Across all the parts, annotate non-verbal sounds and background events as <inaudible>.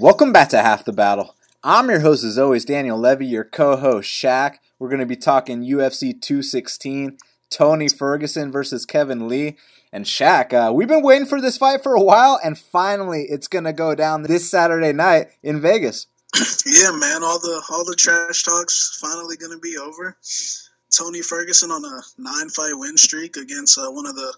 Welcome back to Half the Battle. I'm your host, as always, Daniel Levy, your co host, Shaq. We're going to be talking UFC 216, Tony Ferguson versus Kevin Lee. And Shaq, uh, we've been waiting for this fight for a while, and finally it's going to go down this Saturday night in Vegas. <clears throat> Yeah, man, all the all the trash talks finally going to be over. Tony Ferguson on a nine fight win streak against uh, one of the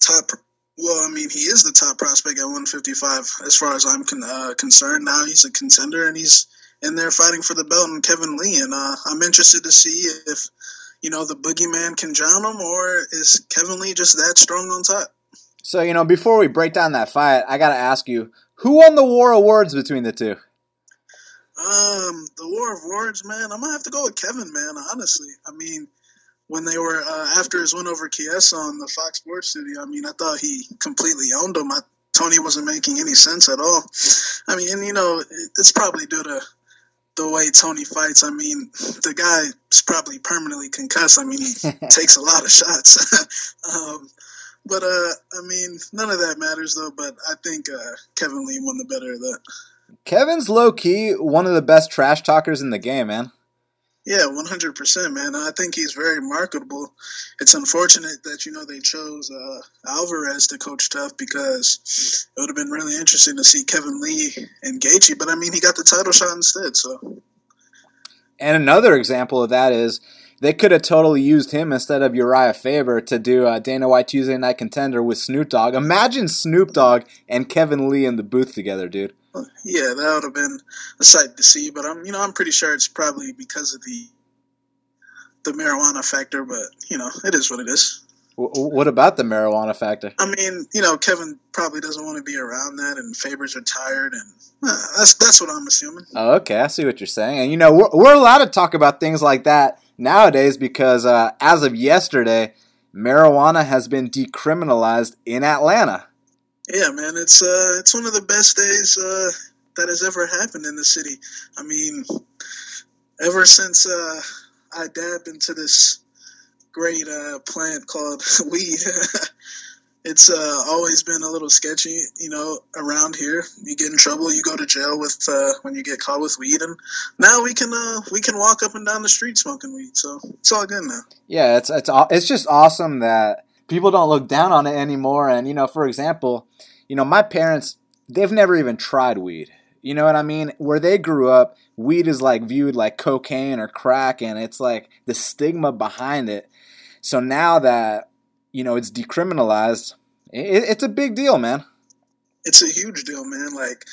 top well, I mean, he is the top prospect at 155 as far as I'm con- uh, concerned. Now he's a contender and he's in there fighting for the belt and Kevin Lee. And uh, I'm interested to see if, you know, the boogeyman can drown him or is Kevin Lee just that strong on top? So, you know, before we break down that fight, I got to ask you who won the war of words between the two? Um, the war of words, man. I'm gonna have to go with Kevin, man. Honestly, I mean, when they were uh, after his win over Chiesa on the Fox Sports Studio. I mean, I thought he completely owned him. I, Tony wasn't making any sense at all. I mean, and you know, it's probably due to the way Tony fights. I mean, the guy's probably permanently concussed. I mean, he <laughs> takes a lot of shots. <laughs> um, but uh, I mean, none of that matters though. But I think uh, Kevin Lee won the better of that. Kevin's low key one of the best trash talkers in the game, man. Yeah, one hundred percent, man. I think he's very marketable. It's unfortunate that you know they chose uh, Alvarez to coach Tough because it would have been really interesting to see Kevin Lee and Gaethje. But I mean, he got the title shot instead. So, and another example of that is they could have totally used him instead of Uriah Faber to do a Dana White Tuesday Night Contender with Snoop Dogg. Imagine Snoop Dogg and Kevin Lee in the booth together, dude. Yeah, that would have been a sight to see. But I'm, you know, I'm pretty sure it's probably because of the the marijuana factor. But you know, it is what it is. What about the marijuana factor? I mean, you know, Kevin probably doesn't want to be around that, and Faber's retired, and uh, that's that's what I'm assuming. Oh, okay, I see what you're saying, and you know, we're, we're allowed to talk about things like that nowadays because uh, as of yesterday, marijuana has been decriminalized in Atlanta. Yeah, man, it's uh, it's one of the best days uh, that has ever happened in the city. I mean, ever since uh, I dabbed into this great uh, plant called <laughs> weed, <laughs> it's uh, always been a little sketchy. You know, around here, you get in trouble, you go to jail with uh, when you get caught with weed, and now we can uh, we can walk up and down the street smoking weed. So it's all good now. Yeah, it's it's it's just awesome that people don't look down on it anymore. And you know, for example, you know, my parents they've never even tried weed. You know what I mean? Where they grew up, weed is like viewed like cocaine or crack, and it's like the stigma behind it. So now that you know it's decriminalized, it, it's a big deal, man it's a huge deal, man. Like,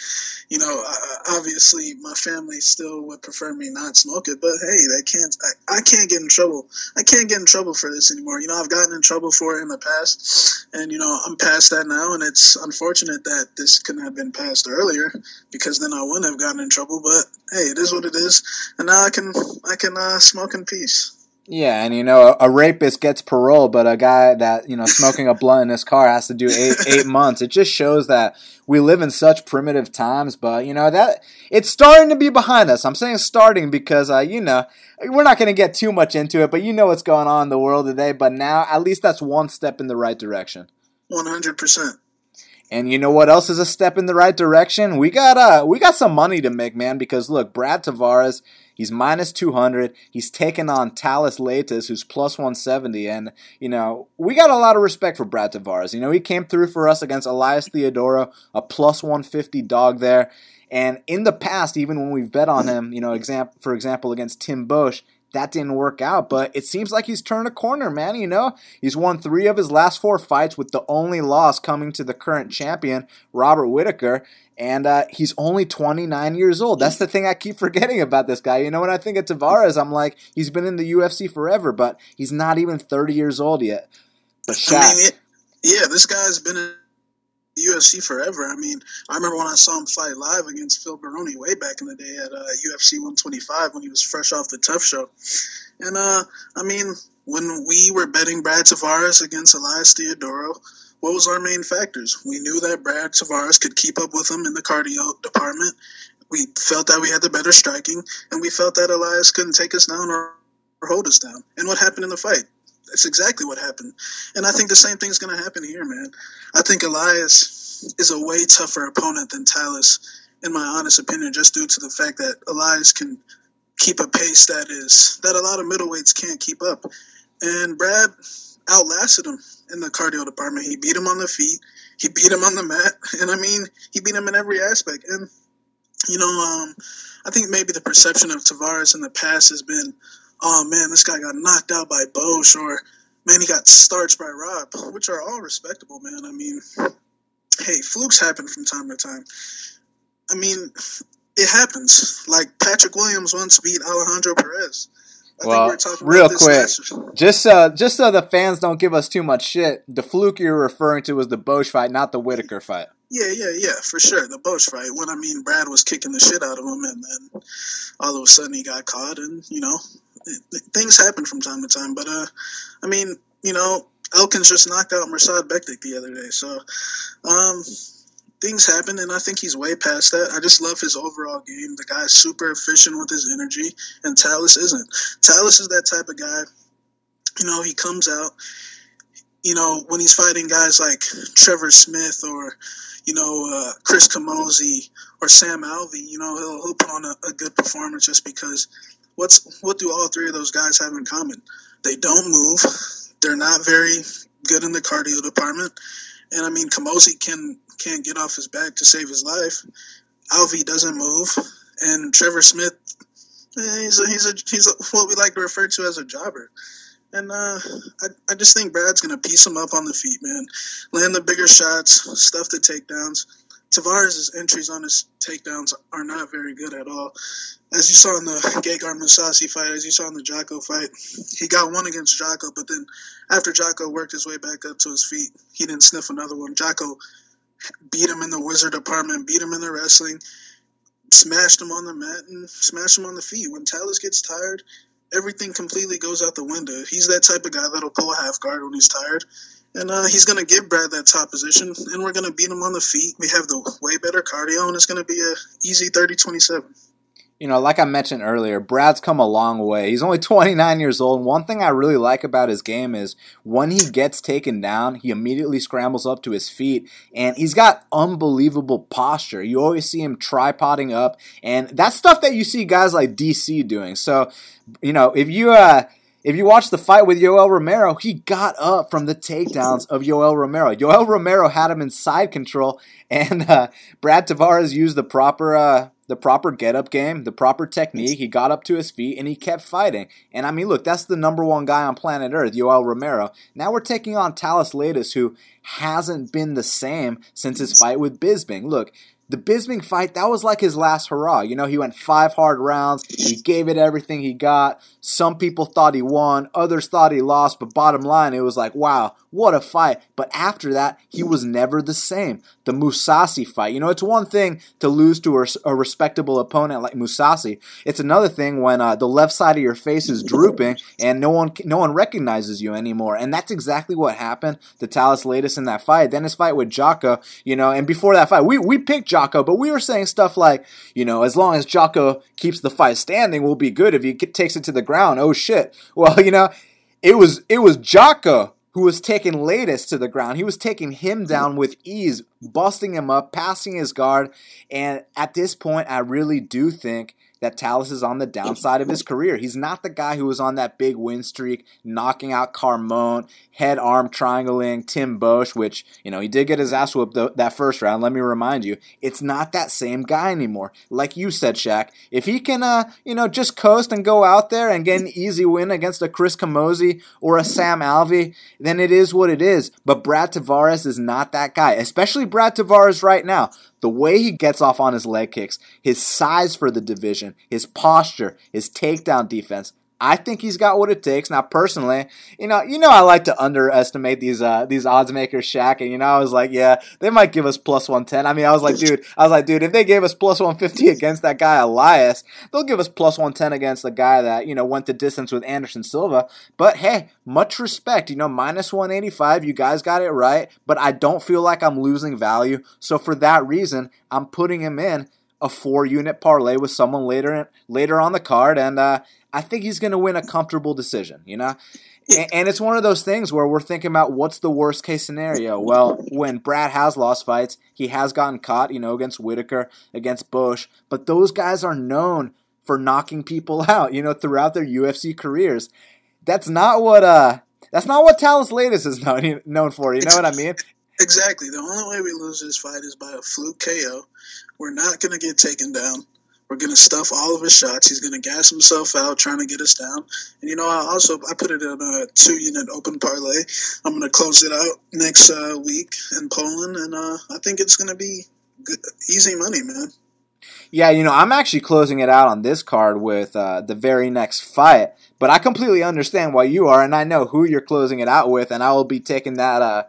you know, uh, obviously my family still would prefer me not smoke it, but hey, they can't. I, I can't get in trouble. I can't get in trouble for this anymore. You know, I've gotten in trouble for it in the past, and you know, I'm past that now. And it's unfortunate that this couldn't have been passed earlier because then I wouldn't have gotten in trouble. But hey, it is what it is, and now I can I can uh, smoke in peace. Yeah, and you know, a, a, rapist gets parole, but a guy that you know <laughs> smoking a blunt in his car has to do eight eight months. It just shows that we live in such primitive times. But you know that it's starting to be behind us. I'm saying starting because uh, you know we're not going to get too much into it, but you know what's going on in the world today. But now, at least that's one step in the right direction. One hundred percent. And you know what else is a step in the right direction? We got uh we got some money to make, man, because look, Brad Tavares, he's minus 200. He's taken on Thales Leites, who's plus 170. And, you know, we got a lot of respect for Brad Tavares. You know, he came through for us against Elias Theodorou, a plus 150 dog there. And in the past, even when we've bet on him, you know, example for example against Tim Boetsch, that didn't work out, but it seems like he's turned a corner, man. You know, he's won three of his last four fights, with the only loss coming to the current champion, Robert Whitaker, and uh, he's only 29 years old. That's the thing I keep <laughs> forgetting about this guy. You know, when I think of Tavares, I'm like, he's been in the UFC forever, but he's not even 30 years old yet. But Shaq, I mean, yeah, this guy's been in UFC forever. I mean, I remember when I saw him fight live against Phil Baroni way back in the day at uh, UFC 125 when he was fresh off the Tough Show. And uh, I mean, when we were betting Brad Tavares against Elias Theodorou, what was our main factors? We knew that Brad Tavares could keep up with him in the cardio department. We felt that we had the better striking, and we felt that Elias couldn't take us down or, or hold us down. And what happened in the fight? That's exactly what happened. And I think the same thing's going to happen here, man. I think Elias is a way tougher opponent than Thales. in my honest opinion, just due to the fact that Elias can keep a pace that is that a lot of middleweights can't keep up. And Brad outlasted him in the cardio department. He beat him on the feet. He beat him on the mat, <laughs> and I mean, he beat him in every aspect. And you know, um, I think maybe the perception of Tavares in the past has been, oh man, this guy got knocked out by Bosch, or man, he got starched by Rob, which are all respectable, man. I mean, hey, flukes happen from time to time. I mean, it happens. Like Patrick Williams once beat Alejandro Perez. I well, real quick, just so just so the fans don't give us too much shit, the fluke you're referring to was the Bosch fight, not the Whitaker fight. Yeah, yeah, yeah, for sure. The Bosch fight. When I mean, Brad was kicking the shit out of him, and then all of a sudden he got caught, and you know, it, it, things happen from time to time. But uh, I mean, you know, Elkins just knocked out Mirsad Bektic the other day, so um, things happen, and I think he's way past that. I just love his overall game. The guy's super efficient with his energy, and Thales isn't. Thales is that type of guy. You know, he comes out. You know, when he's fighting guys like Trevor Smith or you know uh, Chris Camozzi or Sam Alvey, you know he'll, he'll put on a, a good performance just because. What's what do all three of those guys have in common? They don't move. They're not very good in the cardio department. And I mean, Camozzi can can't get off his back to save his life. Alvey doesn't move, and Trevor Smith, eh, he's a, he's a, he's a, what we like to refer to as a jobber. And uh, I, I just think Brad's gonna piece him up on the feet, man. Land the bigger shots, stuff the takedowns. Tavares' entries on his takedowns are not very good at all. As you saw in the Gegard Mousasi fight, as you saw in the Jocko fight, he got one against Jocko, but then after Jocko worked his way back up to his feet, he didn't sniff another one. Jocko beat him in the wizard department, beat him in the wrestling, smashed him on the mat, and smashed him on the feet. When Thales gets tired, everything completely goes out the window. He's that type of guy that'll pull a half guard when he's tired. And uh, he's going to give Brad that top position, and we're going to beat him on the feet. We have the way better cardio, and it's going to be a easy 30-27 you know, like I mentioned earlier, Brad's come a long way. He's only <laughs> 29 years old. One thing I really like about his game is when he gets taken down, he immediately scrambles up to his feet, and he's got unbelievable posture. You always see him tripoding up, and that's stuff that you see guys like DC doing. So, you know, if you uh, if you watch the fight with Yoel Romero, he got up from the takedowns of Yoel Romero. Yoel Romero had him in side control, and uh, Brad Tavares used the proper uh, the proper get up game, the proper technique. He got up to his feet and he kept fighting. And I mean, look, that's the number one guy on planet Earth, Yoel Romero. Now we're taking on Thales Leites, who hasn't been the same since his fight with Bisping. Look, the Bisping fight, that was like his last hurrah. You know, he went five hard rounds. He gave it everything he got. Some people thought he won, others thought he lost, but bottom line, it was like, wow, what a fight. But after that, he was never the same. The Mousasi fight, you know, it's one thing to lose to a, respectable opponent like Mousasi. It's another thing when uh, the left side of your face is drooping and no one no one recognizes you anymore. And that's exactly what happened to Thales Leites in that fight. Then his fight with Jocko, you know, and before that fight, we, we picked Jocko, but we were saying stuff like, you know, as long as Jocko keeps the fight standing, we'll be good. If he takes it to the ground. Oh shit. Well, <laughs> you know, it was it was Jocko who was taking Leites to the ground. He was taking him down with ease, busting him up, passing his guard. And at this point, I really do think that Thales is on the downside of his career. He's not the guy who was on that big win streak, knocking out Carmont, head arm triangling Tim Bosch, which, you know, he did get his ass whooped that first round. Let me remind you, it's not that same guy anymore. Like you said, Shaq, if he can, uh, you know, just coast and go out there and get an easy win against a Chris Camozzi or a Sam Alvey, then it is what it is. But Brad Tavares is not that guy, especially Brad Tavares right now the way he gets off on his leg kicks, his size for the division, his posture, his takedown defense, I think he's got what it takes. Now, personally, you know, you know, I like to underestimate these uh, these odds makers, Shaq, and you know, I was like, yeah, they might give us plus one ten. I mean, I was like, dude, I was like, dude, if they gave us plus one fifty against that guy Elias, they'll give us plus one ten against the guy that you know went the distance with Anderson Silva. But hey, much respect, you know, minus one eighty five. You guys got it right, but I don't feel like I'm losing value. So for that reason, I'm putting him in a four unit parlay with someone later later on the card, and uh, I think he's going to win a comfortable decision. You know, and, and it's one of those things where we're thinking about what's the worst case scenario. Well, when Brad has lost fights, he has gotten caught, you know, against Whitaker, against Bush, but those guys are known for knocking people <laughs> out, you know, throughout their UFC careers. That's not what uh that's not what Thales Leites is known, known for. You know what I mean? <laughs> Exactly. The only way we lose this fight is by a fluke KO. We're not going to get taken down. We're to stuff all of his shots. He's to gas himself out trying to get us down. And you know, I also I put it in a two unit open parlay. I'm to close it out next uh, week in Poland, and uh, I think it's to be good, easy money, man. Yeah, you know, I'm actually closing it out on this card with uh, the very next fight, but I completely understand why you are, and I know who you're closing it out with, and I will be taking that. Uh,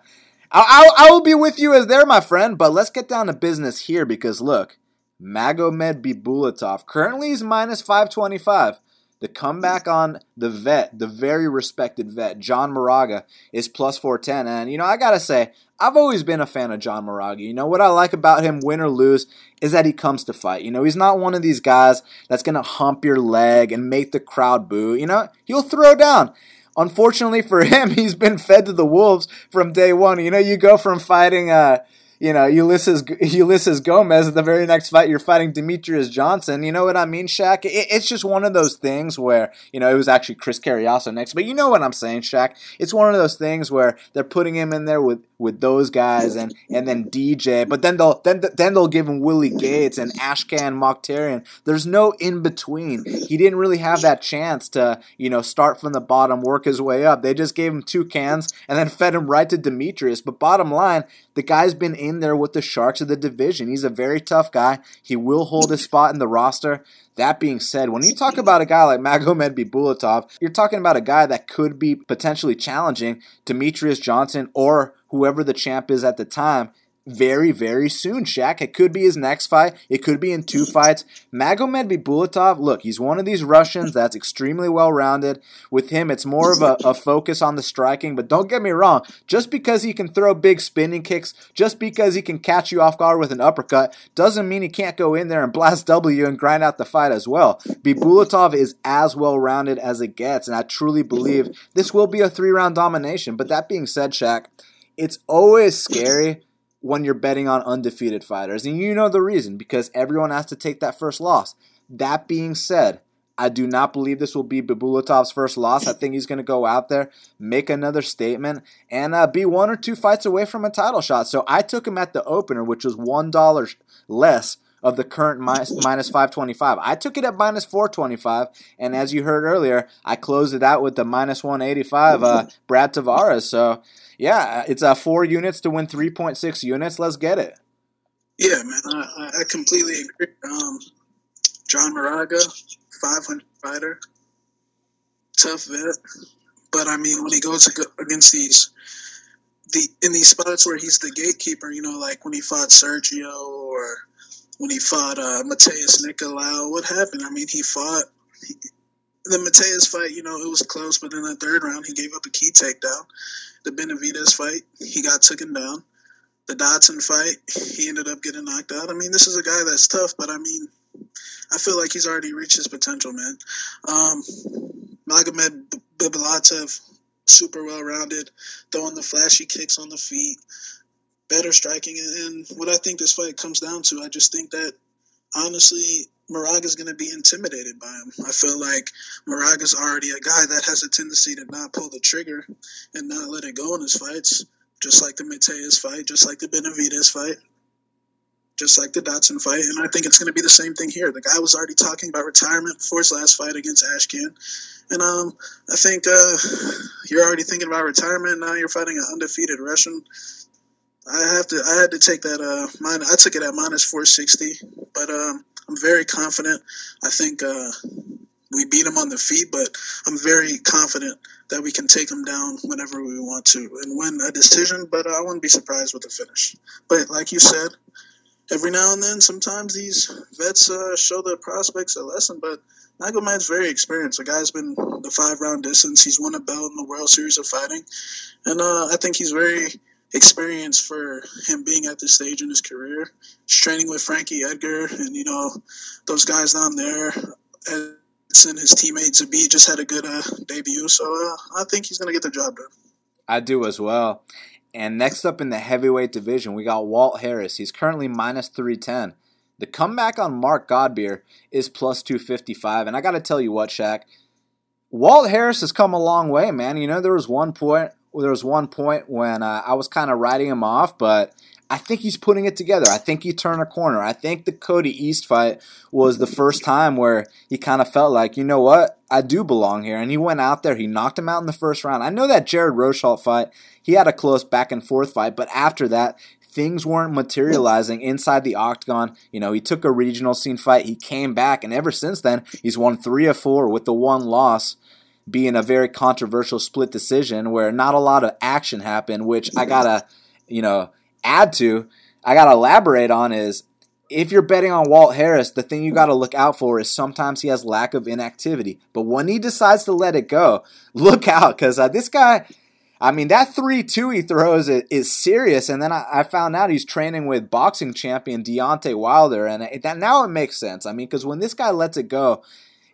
I, I, I will be with you as there, my friend. But let's get down to business here because look, Magomed Bibulatov currently is minus 525. The comeback on the vet, the very respected vet, John Moraga, is plus 410. And, you know, I got to say, I've always been a fan of John Moraga. You know, what I like about him, win or lose, is that he comes to fight. You know, he's not one of these guys that's going to hump your leg and make the crowd boo. You know, he'll throw down. Unfortunately for <laughs> him, he's been fed to the wolves from day one. You know, you go from fighting, uh, you know, Ulysses <laughs> Ulysses Gomez. The very next fight, you're fighting Demetrious Johnson. You know what I mean, Shaq? It, it's just one of those things where you know it was actually Chris Cariaso next, but you know what I'm saying, Shaq? It's one of those things where they're putting him in there with with those guys and and then DJ, but then they'll then then they'll give him Willie Gates and Ashkan Mokhtarian. There's no in between. He didn't really have that chance to you know start from the bottom, work his way up. They just gave him two cans and then fed him right to Demetrious. But bottom line, the guy's been in there with the Sharks of the division. He's a very tough guy. He will hold his spot in the roster. That being said, when you talk about a guy like Magomed Bibulatov, you're talking about a guy that could be potentially challenging Demetrious Johnson or whoever the champ is at the time very, very soon, Shaq. It could be his next fight. It could be in two fights. Magomed Bibulatov, look, he's one of these Russians that's extremely well rounded. With him, it's more of a, a, focus on the striking. But don't get me wrong, just because he can throw big spinning kicks, just because he can catch you off guard with an uppercut, doesn't mean he can't go in there and blast W and grind out the fight as well. Bibulatov is as well rounded as it gets, and I truly believe this will be a three round domination. But that being said, Shaq, it's always scary when you're betting on undefeated fighters. And you know the reason because everyone has to take that first loss. That being said, I do not believe this will be Bibulatov's first loss. I think he's going to go out there, make another statement, and uh, be one or two fights away from a title shot. So I took him at the opener, which was $1 less of the current minus, minus 525. I took it at minus 425, and as you heard earlier, I closed it out with the minus 185 uh, Brad Tavares. So yeah, it's uh, four units to win 3.6 units. Let's get it. Yeah, man, I, I completely agree. Um, John Moraga, 500 fighter, tough vet. But I mean, when he goes against these, the in these spots where he's the gatekeeper, you know, like when he fought Sergio or when he fought uh, Matheus Nicolau, what happened? I mean, he fought he, the Matheus fight. You know, it was close, but in the third round, he gave up a key takedown the Benavides fight, he got taken down. The Dodson fight, he ended up getting knocked out. I mean, this is a guy that's tough, but I mean, I feel like he's already reached his potential, man. Um, Magomed Bibulatov, super well rounded, throwing the flashy kicks on the feet, better striking. And what I think this fight comes down to, I just think that honestly, Moraga's going to be intimidated by him. I feel like Moraga's already a guy that has a tendency to not pull the trigger and not let it go in his fights, just like the Matheus fight, just like the Benavides fight, just like the Dodson fight. And I think it's going to be the same thing here. The guy was already talking about retirement before his last fight against Ashkan. And um, I think uh, you're already thinking about retirement. Now you're fighting an undefeated Russian. I have to. I had to take that. Uh, mine. I took it at minus four sixty, but um, I'm very confident. I think uh, we beat him on the feet, but I'm very confident that we can take him down whenever we want to and win a decision. But I wouldn't be surprised with the finish. But like you said, every now and then, sometimes these vets uh, show the prospects a lesson. But Magomed's very experienced. The guy's been the five round distance. He's won a belt in the World Series of Fighting, and uh, I think he's very experience for him being at this stage in his career. He's training with Frankie Edgar and you know those guys down there. And his teammate Zabit just had a good uh, debut, so uh, I think he's to get the job done. I do as well. And next up in the heavyweight division, we got Walt Harris. He's currently minus 310. The comeback on Mark Godbeer is plus 255. And I got to tell you what, Shaq, Walt Harris has come a long way, man. You know, there was one point there was one point when uh, I was kind of writing him off, but I think he's putting it together. I think he turned a corner. I think the Cody East fight was the first time where he kind of felt like, you know what, I do belong here. And he went out there, he knocked him out in the first round. I know that Jared Rosholt fight, he had a close back and forth fight, but after that, things weren't materializing inside the octagon. You know, he took a regional scene fight, he came back, and ever since then, he's won three of four with the one loss being a very controversial split decision where not a lot of action happened, which I gotta, you know, add to, I gotta elaborate on is if you're betting on Walt Harris, the thing you got to look out for is sometimes he has lack of inactivity. But when he decides to let it go, <laughs> look out because uh, this guy, I mean, that 3 2 he throws is, is serious. And then I, I, found out he's training with boxing champion Deontay Wilder. And it, that, now it makes sense. I mean, because when this guy lets it go,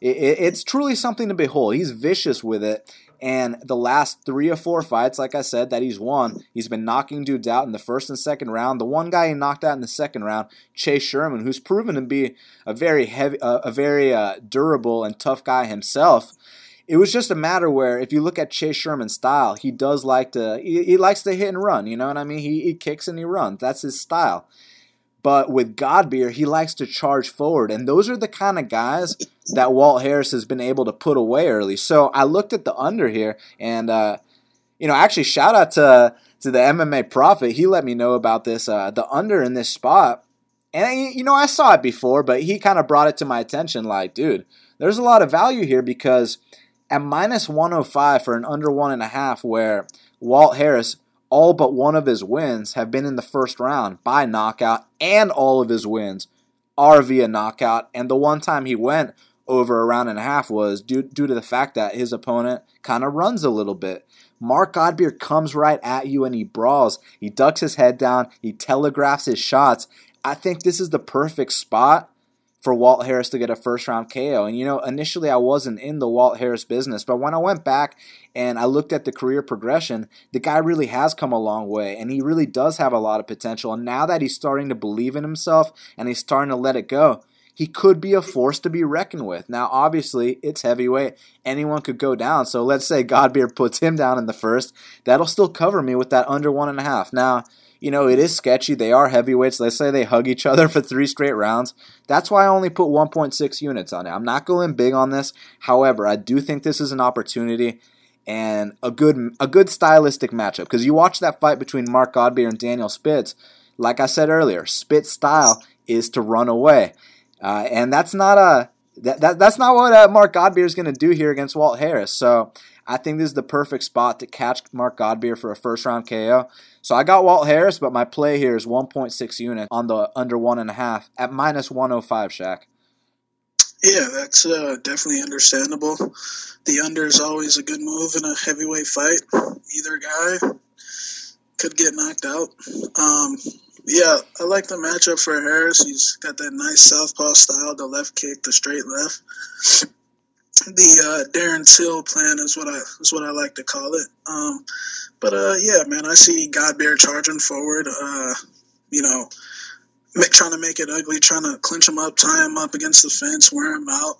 it, it, it's truly something to behold. He's vicious with it. And the last three or four fights, like I said, that he's won, he's been knocking dudes out in the first and second round. The one guy he knocked out in the second round, Chase Sherman, who's proven to be a very heavy, uh, a very uh, durable and tough guy himself. It was just a matter where, if you look at Chase Sherman's style, he does like to, he, he likes to hit and run. You know what I mean? He, he kicks and he runs. That's his style. But with Godbeer, he likes to charge forward. And those are the kind of guys that Walt Harris has been able to put away early. So I looked at the under here, and, uh, you know, actually, shout out to, to the MMA Prophet. He let me know about this, uh, the under in this spot. And, you know, I saw it before, but he kind of brought it to my attention like, dude, there's a lot of value here because at minus 105 for an under one and a half, where Walt Harris all but one of his wins have been in the first round by knockout, and all of his wins are via knockout. And the one time he went over a round and a half was due, due to the fact that his opponent kind of runs a little bit. Mark Godbeer comes right at you and he brawls. He ducks his head down, he telegraphs his shots. I think this is the perfect spot for Walt Harris to get a first round KO. And you know, initially I wasn't in the Walt Harris business, but when I went back and I looked at the career progression, the guy really has come a long way and he really does have a lot of potential. And now that he's starting to believe in himself and he's starting to let it go, he could be a force to be reckoned with. Now, obviously, it's heavyweight. Anyone could go down. So let's say Godbeer puts him down in the first. That'll still cover me with that under one and a half. Now, you know, it is sketchy. They are heavyweights. Let's say they hug each other <laughs> for three straight rounds. That's why I only put 1.6 units on it. I'm not going big on this. However, I do think this is an opportunity and a good a good stylistic matchup because you watch that fight between Mark Godbeer and Daniel Spitz. Like I said earlier, Spitz style is to run away, uh, and that's not a that, that that's not what uh, Mark Godbeer is going to do here against Walt Harris. So I think this is the perfect spot to catch Mark Godbeer for a first round KO. So I got Walt Harris, but my play here is 1.6 unit on the under one and a half at minus 105. Shaq. Yeah, that's uh, definitely understandable. The under is always a good move in a heavyweight fight. Either guy could get knocked out. Um, yeah, I like the matchup for Harris. He's got that nice southpaw style, the left kick, the straight left the uh, Darren Till plan is what I is what I like to call it. Um, but uh, yeah, man, I see Godbeer charging forward. Uh, you know, make, trying to make it ugly, trying to clinch him up, tie him up against the fence, wear him out,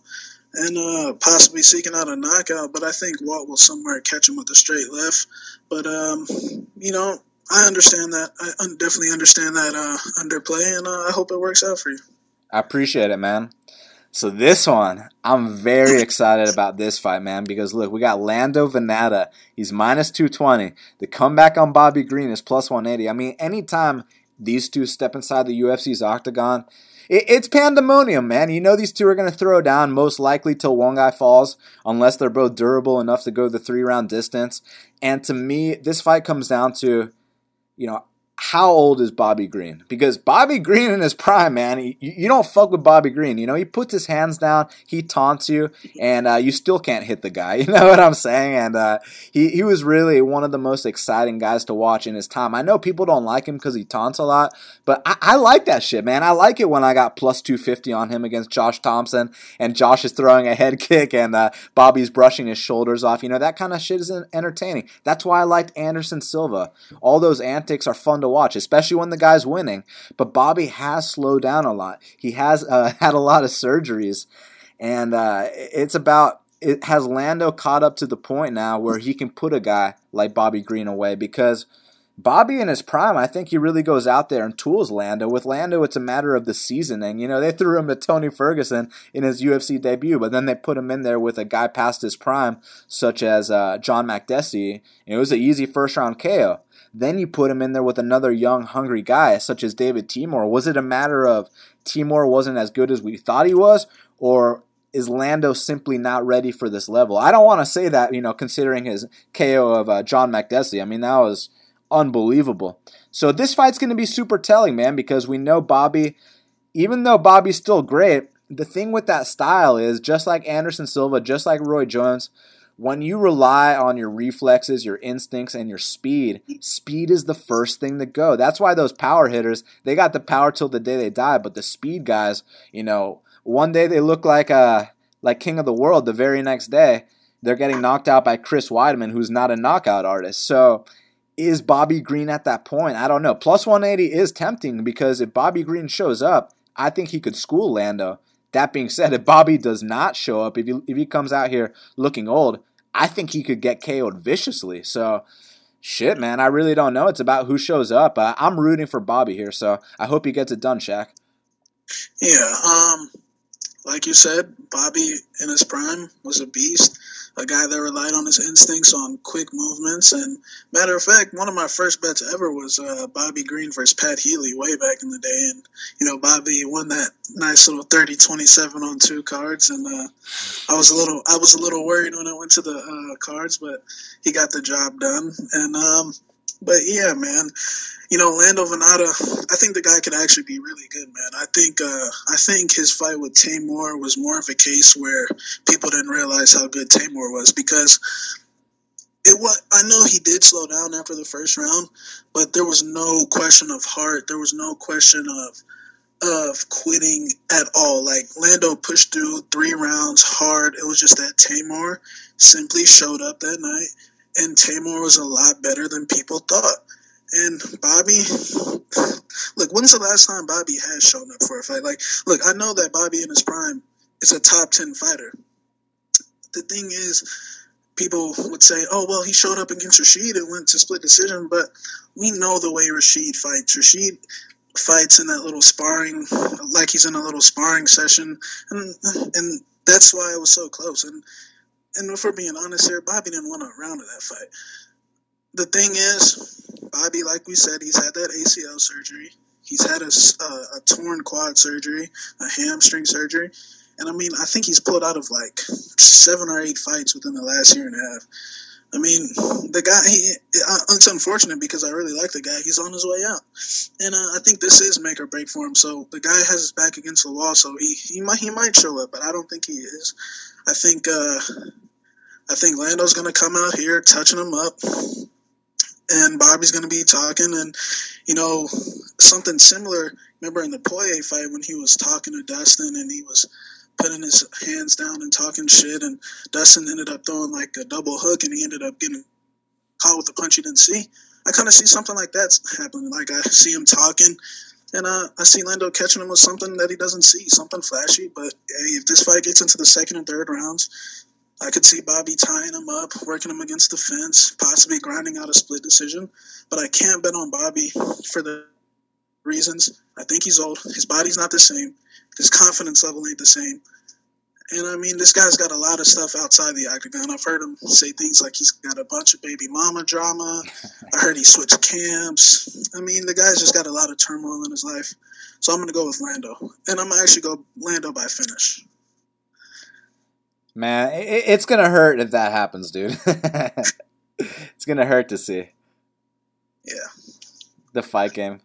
and uh, possibly seeking out a knockout. But I think Walt will somewhere catch him with a straight left. But um, you know, I understand that. I definitely understand that uh, underplay, and uh, I hope it works out for you. I appreciate it, man. So this one, I'm very excited about this fight, man, because look, we got Lando Vannata. He's minus 220. The comeback on Bobby Green is plus 180. I mean, anytime these two step inside the UFC's octagon, it, it's pandemonium, man. You know these two are going to throw down most likely till one guy falls, unless they're both durable enough to go the three round distance. And to me, this fight comes down to, you know, how old is Bobby Green? Because Bobby Green in his prime, man, you, don't fuck with Bobby Green. You know, he puts his hands down, he taunts you, and uh, you still can't hit the guy. <laughs> You know what I'm saying? And uh, he, he was really one of the most exciting guys to watch in his time. I know people don't like him because he taunts a lot, but I, I like that shit, man. I like it when I got plus 250 on him against Josh Thomson, and Josh is throwing a head <laughs> kick, and uh, Bobby's brushing his shoulders off. You know, that kind of shit is entertaining. That's why I liked Anderson Silva. All those antics are fun to watch, especially when the guy's winning. But Bobby has slowed down a lot. He has uh, <laughs> had a lot of surgeries, and uh, it's about it has Lando caught up to the point now where he can put a guy like Bobby Green away because. Bobby in his prime, I think he really goes out there and tools Lando. With Lando, it's a matter of the seasoning. You know, they threw him to Tony Ferguson in his UFC debut, but then they put him in there with a guy past his prime, such as uh, John Makdessi. It was an easy first round KO. Then you put him in there with another young, hungry guy such as David Teymur. Was it a matter of Timor wasn't as good as we thought he was, or is Lando simply not ready for this level? I don't want to say that, you know, considering his KO of uh, John Makdessi. I mean, that was unbelievable. So this fight's going to be super telling, man, because we know Bobby, even though Bobby's still great, the thing with that style is just like Anderson Silva, just like Roy Jones, when you rely on your reflexes, your instincts, and your speed, speed is the first thing to go. That's why those power hitters, they got the power till the day they die, but the speed guys, you know, one day they look like uh like king of the world, the very next day they're getting knocked out by Chris Weidman, who's not a knockout artist. So is Bobby Green at that point? I don't know. Plus 180 is tempting because if Bobby Green shows up, I think he could school Lando. That being said, if Bobby does not show up, if he, if he comes out here looking old, I think he could get KO'd viciously. So, shit, man, I really don't know. It's about who shows up. Uh, I'm rooting for Bobby here, so I hope he gets it done, Shaq. Yeah, um, like you said, Bobby in his prime was a beast a guy that relied on his instincts, on quick movements. And matter of fact, one of my first bets ever was uh, Bobby Green versus Pat Healy way back in the day. And, you know, Bobby won that nice little 30 27 on two cards. And uh, I was a little I was a little worried when I went to the uh, cards, but he got the job done. And, um, but yeah, man, you know, Lando Vannata, I think the guy could actually be really good, man. I think uh, I think his fight with Teymur was more of a case where people didn't realize how good Teymur was because it was I know he did slow down after the first round, but there was no question of heart. There was no question of of quitting at all. Like Lando pushed through three rounds hard. It was just that Teymur simply showed up that night, and Teymur was a lot better than people thought. And Bobby, look, when's the last time Bobby has shown up for a fight? Like, look, I know that Bobby in his prime is a top 10 fighter. The thing is, people would say, oh, well, he showed up against Rashid and went to split decision, but we know the way Rashid fights. Rashid fights in that little sparring, like he's in a little sparring session, and and that's why it was so close. And and if we're being honest here, Bobby didn't want a round of that fight the thing is, Bobby, like we said, he's had that ACL surgery. He's had a, a, a torn quad surgery, a hamstring surgery. And I mean, I think he's pulled out of like seven or eight fights within the last year and a half. I mean, the guy, he, it's unfortunate because I really like the guy. He's on his way out. And uh, I think this is make or break for him. So the guy has his back against the wall. So he, he might he might show up, but I don't think he is. I think uh, I think Lando's going to come out here touching him up, and Bobby's going to be talking, and you know something similar. Remember in the Poirier fight when he was talking to Dustin and he was putting his hands down and talking shit, and Dustin ended up throwing like a double hook, and he ended up getting caught with a punch he didn't see. I kind of see something like that's happening. Like I see him talking, and uh, I see Lando catching him with something that he doesn't see, something flashy. But hey, if this fight gets into the second and third rounds, I could see Bobby tying him up, working him against the fence, possibly grinding out a split decision. But I can't bet on Bobby for the reasons. I think he's old. His body's not the same. His confidence level ain't the same. And I mean, this guy's got a lot of stuff outside the octagon. I've heard him say things like he's got a bunch of baby mama drama. I heard he switched camps. I mean, the guy's just got a lot of turmoil in his life. So I'm going to go with Lando. And I'm going to actually go Lando by finish. Man, it, it's gonna hurt if that happens, dude. <laughs> it's gonna hurt to see. Yeah. The fight game.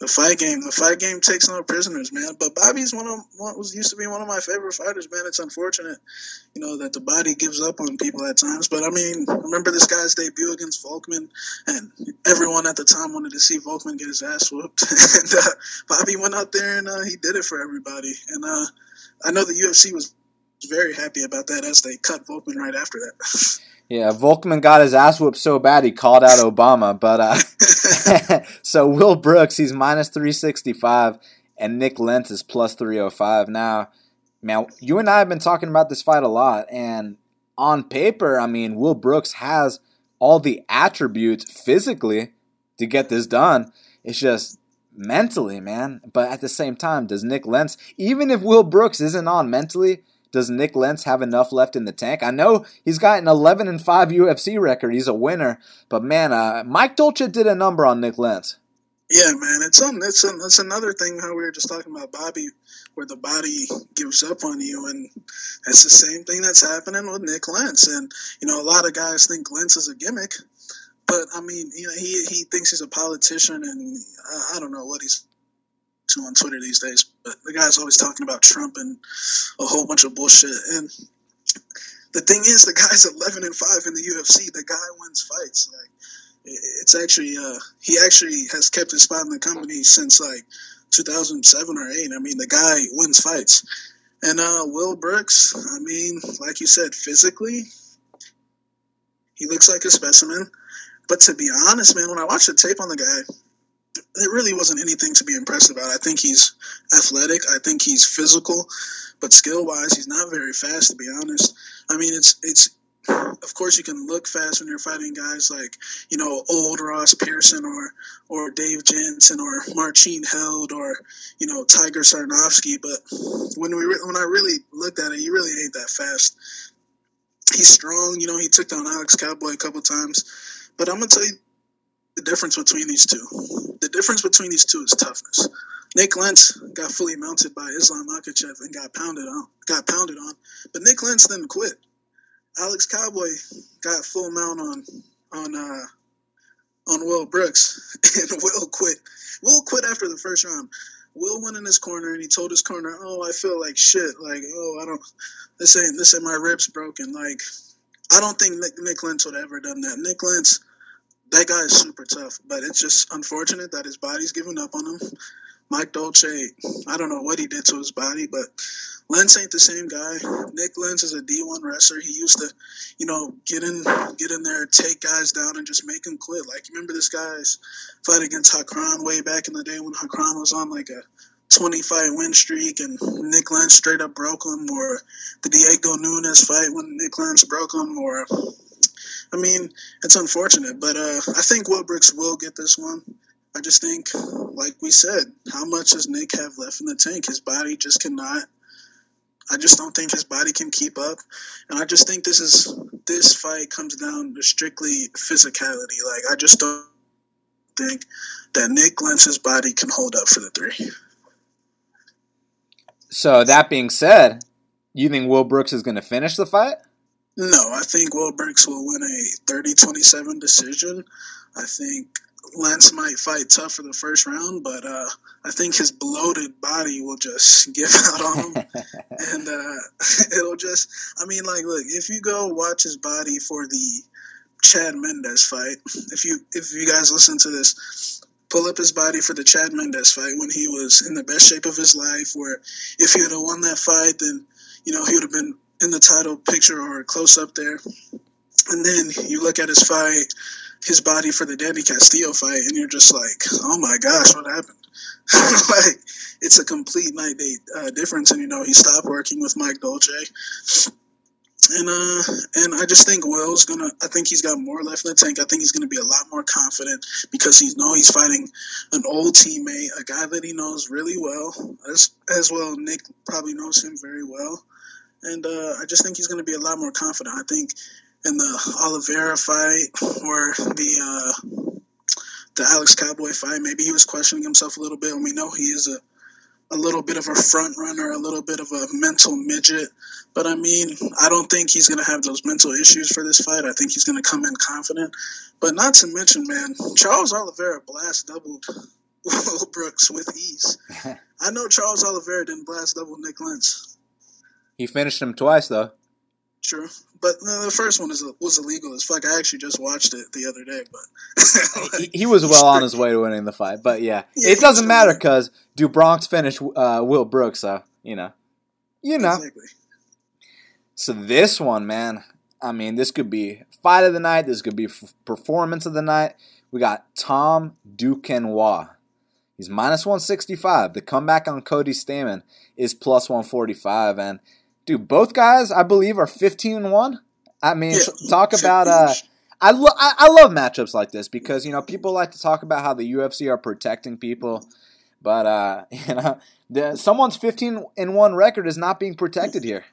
The fight game. The fight game takes no prisoners, man. But Bobby's one of one was used to be one of my favorite fighters, man. It's unfortunate, you know, that the body gives up on people at times. But I mean, remember this guy's debut against Volkmann, and everyone at the time wanted to see Volkmann get his ass whooped. <laughs> and uh, Bobby went out there and uh, he did it for everybody. And uh, I know the UFC was very happy about that as they cut Volkmann right after that. <laughs> Yeah, Volkmann got his ass whooped so bad he called out Obama. But uh, <laughs> <laughs> so Will Brooks, he's minus three sixty five, and Nik Lentz is plus three oh five. Now, man, you and I have been talking about this fight a lot, and on paper, I mean, Will Brooks has all the attributes physically to get this done. It's just mentally, man. But at the same time, does Nik Lentz, even if Will Brooks isn't on mentally, does Nik Lentz have enough left in the tank? I know he's got an 11 and 5 UFC record. He's a winner, but man, uh, Mike Dolce did a number on Nik Lentz. Yeah, man, it's um, it's um, it's another thing how we were just talking about Bobby, where the body gives up on you, and it's the same thing that's happening with Nik Lentz. And you know, a lot of guys think Lentz is a gimmick, but I mean, you know, he he thinks he's a politician, and uh, I don't know what he's to on Twitter these days. But the guy's always talking about Trump and a whole bunch of bullshit. And the thing is, the guy's <laughs> 11 and five in the UFC. The guy wins fights. Like it's actually, uh, he actually has kept his spot in the company since like 2007 or eight. I mean, the guy wins fights. And uh, Will Brooks, I mean, like you said, physically, he looks like a specimen. But to be honest, man, when I watch the tape on the guy, it really wasn't anything to be impressed about. I think he's athletic. I think he's physical, but skill wise, he's not very fast. To be honest, I mean, it's it's. Of course, you can look fast when you're fighting guys like you know old Ross Pearson or or Dave Jansen or Marcin Held or you know Tiger Sarnavskiy, But when we when I really looked at it, he really ain't that fast. He's strong. You know, he took down Alex Cowboy a couple times. But I'm gonna tell you the difference between these two. The difference between these two is toughness. Nik Lentz got fully mounted by Islam Makhachev and got pounded on. Got pounded on, but Nik Lentz didn't quit. Alex Cowboy got full mount on on uh, on Will Brooks, <laughs> and Will quit. Will quit after the first round. Will went in his corner and he told his corner, "Oh, I feel like shit. Like, oh, I don't. This ain't this ain't my ribs broken. Like, I don't think Nick, Nik Lentz would have ever done that. Nik Lentz." That guy is super tough, but it's just unfortunate that his body's giving up on him. Mike Dolce, I don't know what he did to his body, but Lentz ain't the same guy. Nik Lentz is a D1 wrestler. He used to, you know, get in, get in there, take guys down, and just make them quit. Like, you remember this guy's fight against Hacran way back in the day when Hacran was on like a 20 fight win streak and Nik Lentz straight up broke him, or the Diego Nunes fight when Nik Lentz broke him, or I mean, it's unfortunate, but uh, I think Will Brooks will get this one. I just think, like we said, how much does Nick have left in the tank? His body just cannot. I just don't think his body can keep up, and I just think this is this fight comes down to strictly physicality. Like I just don't think that Nik Lentz's body can hold up for the three. So that being said, you think Will Brooks is going to finish the fight? No, I think Will Brooks will win a 30-27 decision. I think Lance might fight tough for the first round, but uh, I think his bloated body will just <laughs> give out on him, <laughs> and uh, <laughs> it'll just. I mean, like, look, if you go watch his body for the Chad Mendes fight, if you if you guys listen to this, pull up his body for the Chad Mendes fight when he was in the best shape of his life. Where if he would have won that fight, then you know he would have been in the title picture or close up there. And then you look at his fight, his body for the Danny Castillo fight, and you're just like, oh my gosh, what happened? <laughs> like, it's a complete night day uh, difference. And, you know, he stopped working with Mike Dolce. And uh, and I just think Will's gonna. I think he's got more left in the tank. I think he's gonna be a lot more confident because he know he's fighting an old teammate, a guy that he knows really well. As as well, Nick probably knows him very well and uh, I just think he's going to be a lot more confident. I think in the Oliveira fight or the uh, the Alex Cowboy fight, maybe he was questioning himself a little bit, and we know he is a a little bit of a front runner, a little bit of a mental midget. But I mean, I don't think he's going to have those mental issues for this fight. I think he's going to come in confident. But not to mention, man, Charles Oliveira blast doubled <laughs> Will Brooks with ease. <laughs> I know Charles Oliveira didn't blast double Nik Lentz. He finished him twice, though. True, but uh, the first one is, was illegal as fuck. I actually just watched it the other day, but he, he, <laughs> was well on his way to winning the fight. But yeah, yeah it doesn't matter because do Bronx finish uh, Will Brooks? So you know, you know. Exactly. So this one, man, I mean, this could be fight of the night. This could be f- performance of the night. We got Tom Duquesnoy. He's minus 165. The comeback on Cody Stamann is plus 145. And dude, both guys I believe are 15 and one. I mean, yeah. talk about uh, I, lo- I, I love matchups like this because you know people like to talk about how the UFC are protecting people, but uh, <laughs> you know, the, someone's 15 and one record is not being protected here.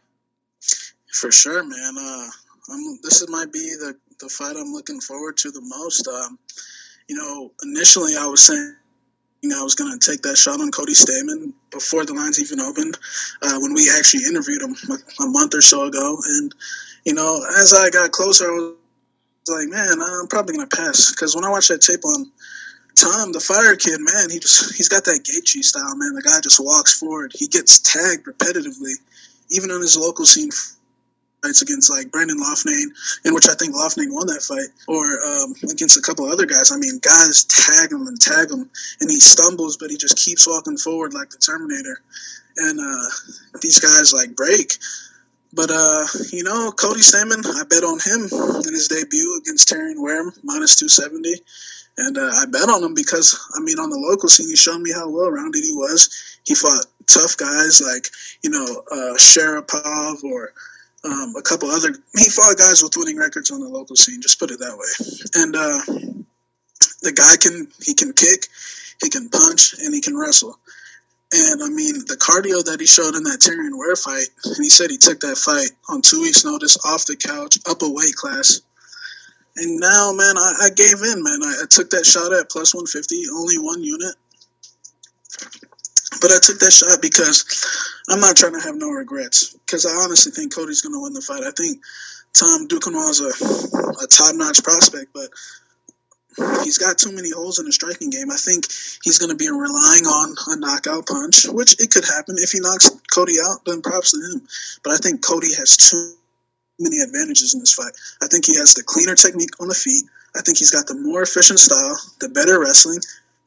For sure, man. Uh, I'm, this might be the the fight I'm looking forward to the most. Um, you know, initially I was saying I was going to take that shot on Cody Stamann before the lines even opened, uh, when we actually interviewed him a, a, month or so ago. And, you know, as I got closer, I was like, man, I'm probably going to pass. Because when I watched that tape on Tom, the fire kid, man, he just, he's got that Gaethje style, man. The guy just walks forward. He gets tagged repetitively, even on his local scene fights against like Brendan Loughnane, in which I think Loughnane won that fight, or um, against a couple other guys. I mean, guys tag him and tag him, and he stumbles, but he just keeps walking forward like the Terminator. And uh, these guys like break. But uh, you know, Cody Stamann, I bet on him in his debut against Terrion Wareham, minus two seventy. And uh, I bet on him because, I mean, on the local scene, he showed me how well rounded he was. He fought tough guys like, you know, uh, Sharapov or um, a couple other. He fought guys with winning records on the local scene. Just put it that way. And uh, the guy can he can kick, he can punch, and he can wrestle. And I mean, the cardio that he showed in that Terrion Ware fight, and he said he took that fight on two weeks' notice, off the couch, up a weight class. And now, man, I, I gave in, man. I, I took that shot at plus 150, only one unit. But I took that shot because I'm not trying to have no regrets. Because I honestly think Cody's going to win the fight. I think Tom Duquesnoy is a, a top notch prospect, but he's got too many holes in the striking game. I think he's going to be relying on a knockout punch, which it could happen. If he knocks Cody out, then props to him. But I think Cody has too many advantages in this fight. I think he has the cleaner technique on the feet. I think he's got the more efficient style, the better wrestling,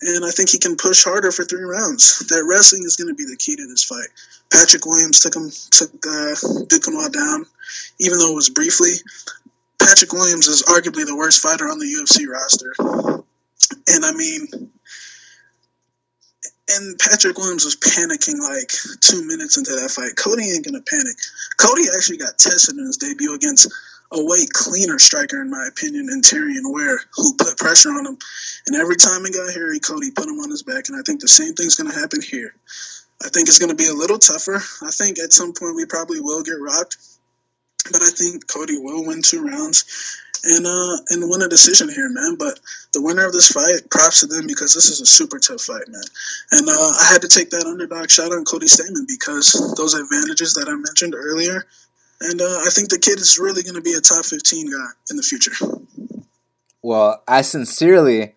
and I think he can push harder for three rounds. That wrestling is going to be the key to this fight. Patrick Williams took him took uh, down, even though it was briefly. Patrick Williams is arguably the worst fighter on the UFC roster, and I mean, and Patrick Williams was panicking like two minutes into that fight. Cody ain't gonna panic. Cody actually got tested in his debut against a way cleaner striker, in my opinion, than Terrion Ware, who put pressure on him. And every time he got hairy, Cody put him on his back. And I think the same thing's going to happen here. I think it's going to be a little tougher. I think at some point we probably will get rocked. But I think Cody will win two rounds and uh and win a decision here, man. But the winner of this fight, props to them because this is a super tough fight, man. And uh, I had to take that underdog shot on Cody Stamann because those advantages that I mentioned earlier and uh, I think the kid is really going to be a top 15 guy in the future. Well, I sincerely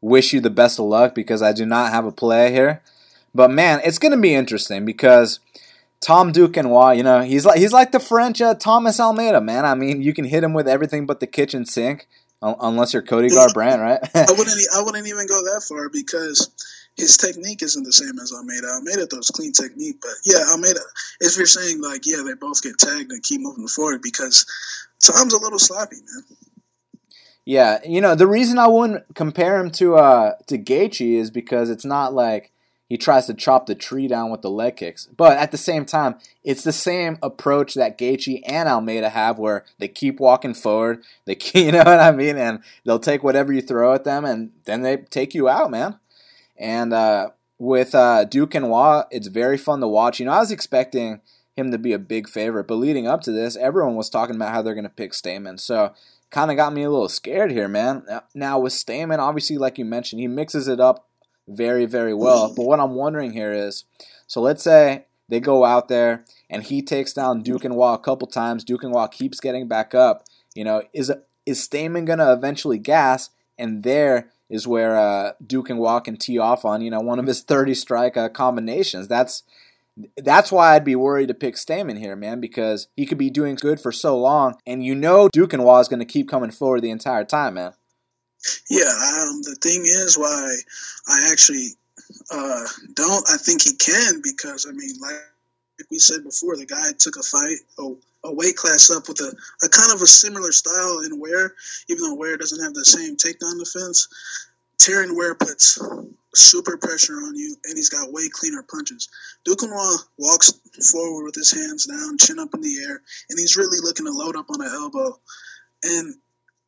wish you the best of luck because I do not have a play here. But man, it's going to be interesting because Tom Duquesnoy, you know, he's like he's like the French uh, Thomas Almeida, man. I mean, you can hit him with everything but the kitchen sink, unless you're Cody Garbrandt, right? I <laughs> wouldn't I wouldn't even go that far because his technique isn't the same as Almeida. Almeida throws clean technique, but yeah, Almeida. If you're saying like, yeah, they both get tagged and keep moving forward because Tom's a little sloppy, man. Yeah, you know the reason I wouldn't compare him to uh to Gaethje is because it's not like he tries to chop the tree down with the leg kicks, but at the same time, it's the same approach that Gaethje and Almeida have, where they keep walking forward. They, keep, <laughs> you know what I mean, and they'll take whatever you throw at them, and then they take you out, man. And uh, with uh, Duquesnoy, it's very fun to watch. You know, I was expecting him to be a big favorite, but leading up to this, everyone was talking about how they're going to pick Stamann. So kind of got me a little scared here, man. Now with Stamann, obviously, like you mentioned, he mixes it up very, very well. But what I'm wondering here is, So let's say they go out there and he takes down Duquesnoy a couple times. Duquesnoy keeps getting back up. You know, is is Stamann gonna eventually gas? And there is where uh, Duquesnoy can tee off on you know one of his 30 strike uh, combinations. That's that's why I'd be worried to pick Stamann here, man, because he could be doing good for so long, and you know Duquesnoy is going to keep coming forward the entire time, man. Yeah, um, the thing is why I actually uh, don't. I think he can because I mean, like, like we said before, the guy took a fight, a, a weight class up with a, a kind of a similar style in Ware, even though Ware doesn't have the same takedown defense. Terrion Ware puts super pressure on you, and he's got way cleaner punches. Duquesnoy walks forward with his hands down, chin up in the air, and he's really looking to load up on an elbow. And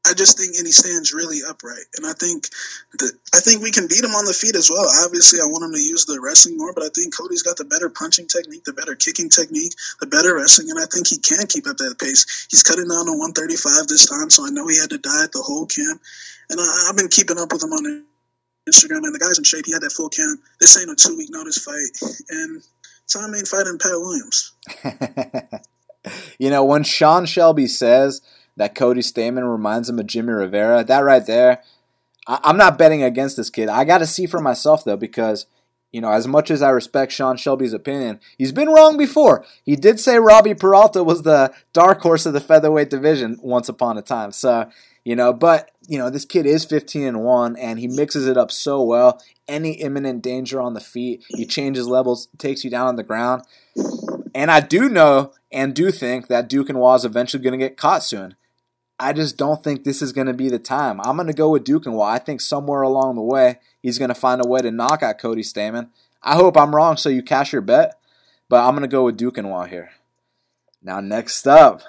I just think, and he stands really upright. And I think that I think we can beat him on the feet as well. Obviously, I want him to use the wrestling more, but I think Cody's got the better punching technique, the better kicking technique, the better wrestling, and I think he can keep up that pace. He's cutting down to 135 this time, so I know he had to diet the whole camp. And I, have been keeping up with him on Instagram, and the guy's in shape. He had that full camp. This ain't a two week notice fight, and Tom ain't fighting Pat Williams. <laughs> you know, when Sean Shelby says that Cody Stamann reminds him of Jimmy Rivera. That right there, I- I'm not betting against this kid. I got to see for myself though because you know, as much as I respect Sean Shelby's opinion, he's been wrong before. He did say Robbie Peralta was the dark horse of the featherweight division once upon a time. So, you know, but you know, this kid is 15 and 1 and he mixes it up so well. Any imminent danger on the feet, he changes levels, takes you down on the ground. And I do know and do think that Duquesnoy is eventually going to get caught soon. I just don't think this is going to be the time. I'm going to go with Duke and Duquesnoy. I think somewhere along the way, he's going to find a way to knock out Cody Stamann. I hope I'm wrong so you cash your bet, but I'm going to go with Duke and Duquesnoy here. Now, next up,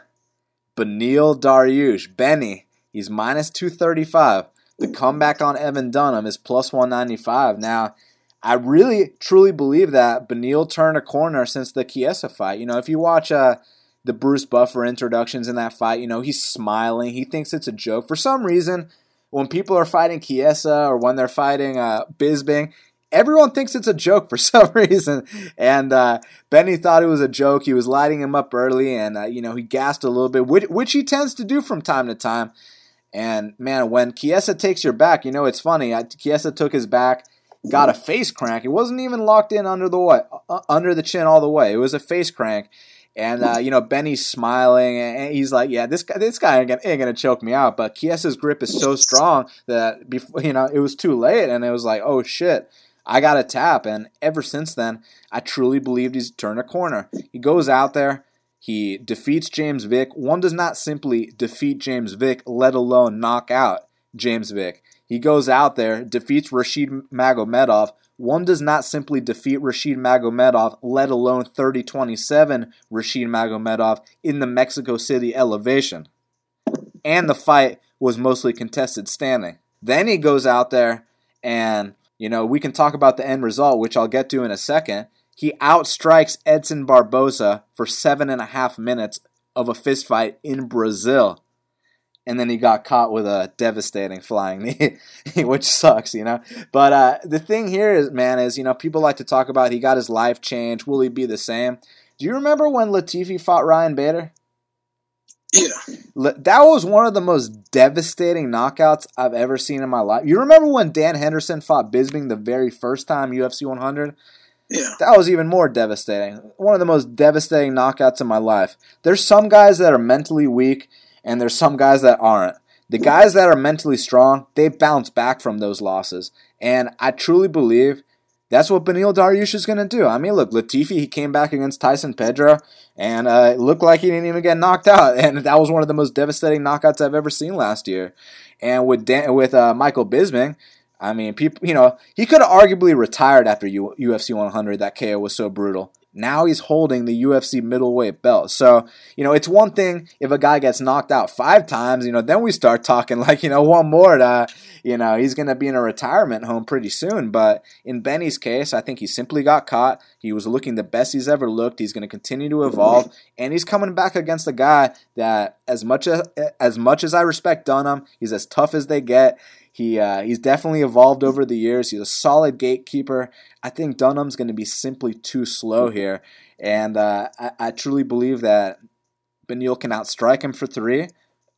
Beneil Dariush. Benny, he's minus 235. The comeback on Evan Dunham is plus 195. Now, I really, truly believe that Beneil turned a corner since the Chiesa fight. You know, if you watch uh, the Bruce Buffer introductions in that fight. You know, he's smiling. He thinks it's a joke. For some reason, when people are fighting Chiesa or when they're fighting uh, Bisping, everyone thinks it's a joke for <laughs> some reason. And uh, Benny thought it was a joke. He was lighting him up early, and uh, you know he gassed a little bit, which, which, he tends to do from time to time. And man, when Chiesa takes your back, you know it's funny. I, Chiesa took his back, got a face crank. It wasn't even locked in under the what, uh, under the chin all the way. It was a face crank, and uh, you know Benny's smiling, and he's like, "Yeah, this guy, this guy ain't gonna, ain't gonna choke me out." But Chiesa's grip is so strong that before you know it was too late, and it was like, "Oh shit." I got a tap, and ever since then, I truly believed he's turned a corner. He goes out there, he defeats James Vick. One does not simply defeat James Vick, let alone knock out James Vick. He goes out there, defeats Rashid Magomedov, one does not simply defeat Rashid Magomedov, let alone 30 27 Rashid Magomedov in the Mexico City elevation. And the fight was mostly contested standing. Then he goes out there and, you know, we can talk about the end result, which I'll get to in a second. He outstrikes Edson Barboza for seven and a half minutes of a fistfight in Brazil and then he got caught with a devastating flying knee, <laughs> which sucks, you know. But uh, the thing here is, man, is you know people like to talk about he got his life changed. Will he be the same? Do you remember when Latifi fought Ryan Bader? Yeah, that was one of the most devastating knockouts I've ever seen in my life. You remember when Dan Henderson fought Bisping the very first time UFC 100? Yeah. That was even more devastating. One of the most devastating knockouts in my life. There's some guys that are mentally weak and there's some guys that aren't. The guys that are mentally strong, they bounce back from those losses. And I truly believe that's what Beneil Dariush is going to do. I mean, look, Latifi, he came back against Tyson Pedro, and uh, it looked like he didn't even get knocked out. <laughs> And that was one of the most devastating knockouts I've ever seen last year. And with Dan, with uh, Michael Bisping, I mean, people, you know, he could have arguably retired after U- UFC 100. That KO was so brutal. Now he's holding the UFC middleweight belt. So, you know, it's one thing if a guy gets knocked out five times, you know, then we start talking <laughs> like, you know, one more to, you know, he's going to be in a retirement home pretty soon. But in Benny's case, I think he simply got caught. He was looking the best he's ever looked. He's going to continue to evolve. And he's coming back against a guy that, as much as, as much as I respect Dunham, he's as tough as they get. He uh, he's definitely evolved over the years. He's a solid gatekeeper. I think Dunham's going to be simply too slow here, and uh, I, I truly believe that Beneil can outstrike him for three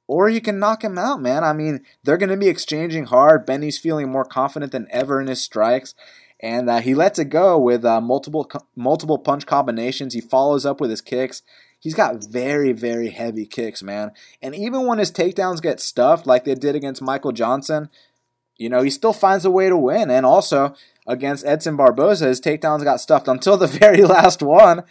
or he can knock him out, man. I mean, they're going to be exchanging hard. Benny's feeling more confident than ever in his strikes, and uh, he lets it go with uh, multiple multiple punch combinations. He follows up with his kicks. He's got very very heavy kicks, man. And even when his takedowns get stuffed, like they did against Michael Johnson, you know, he still finds a way to win. And also against Edson Barboza, his takedowns got stuffed until the <laughs> very last one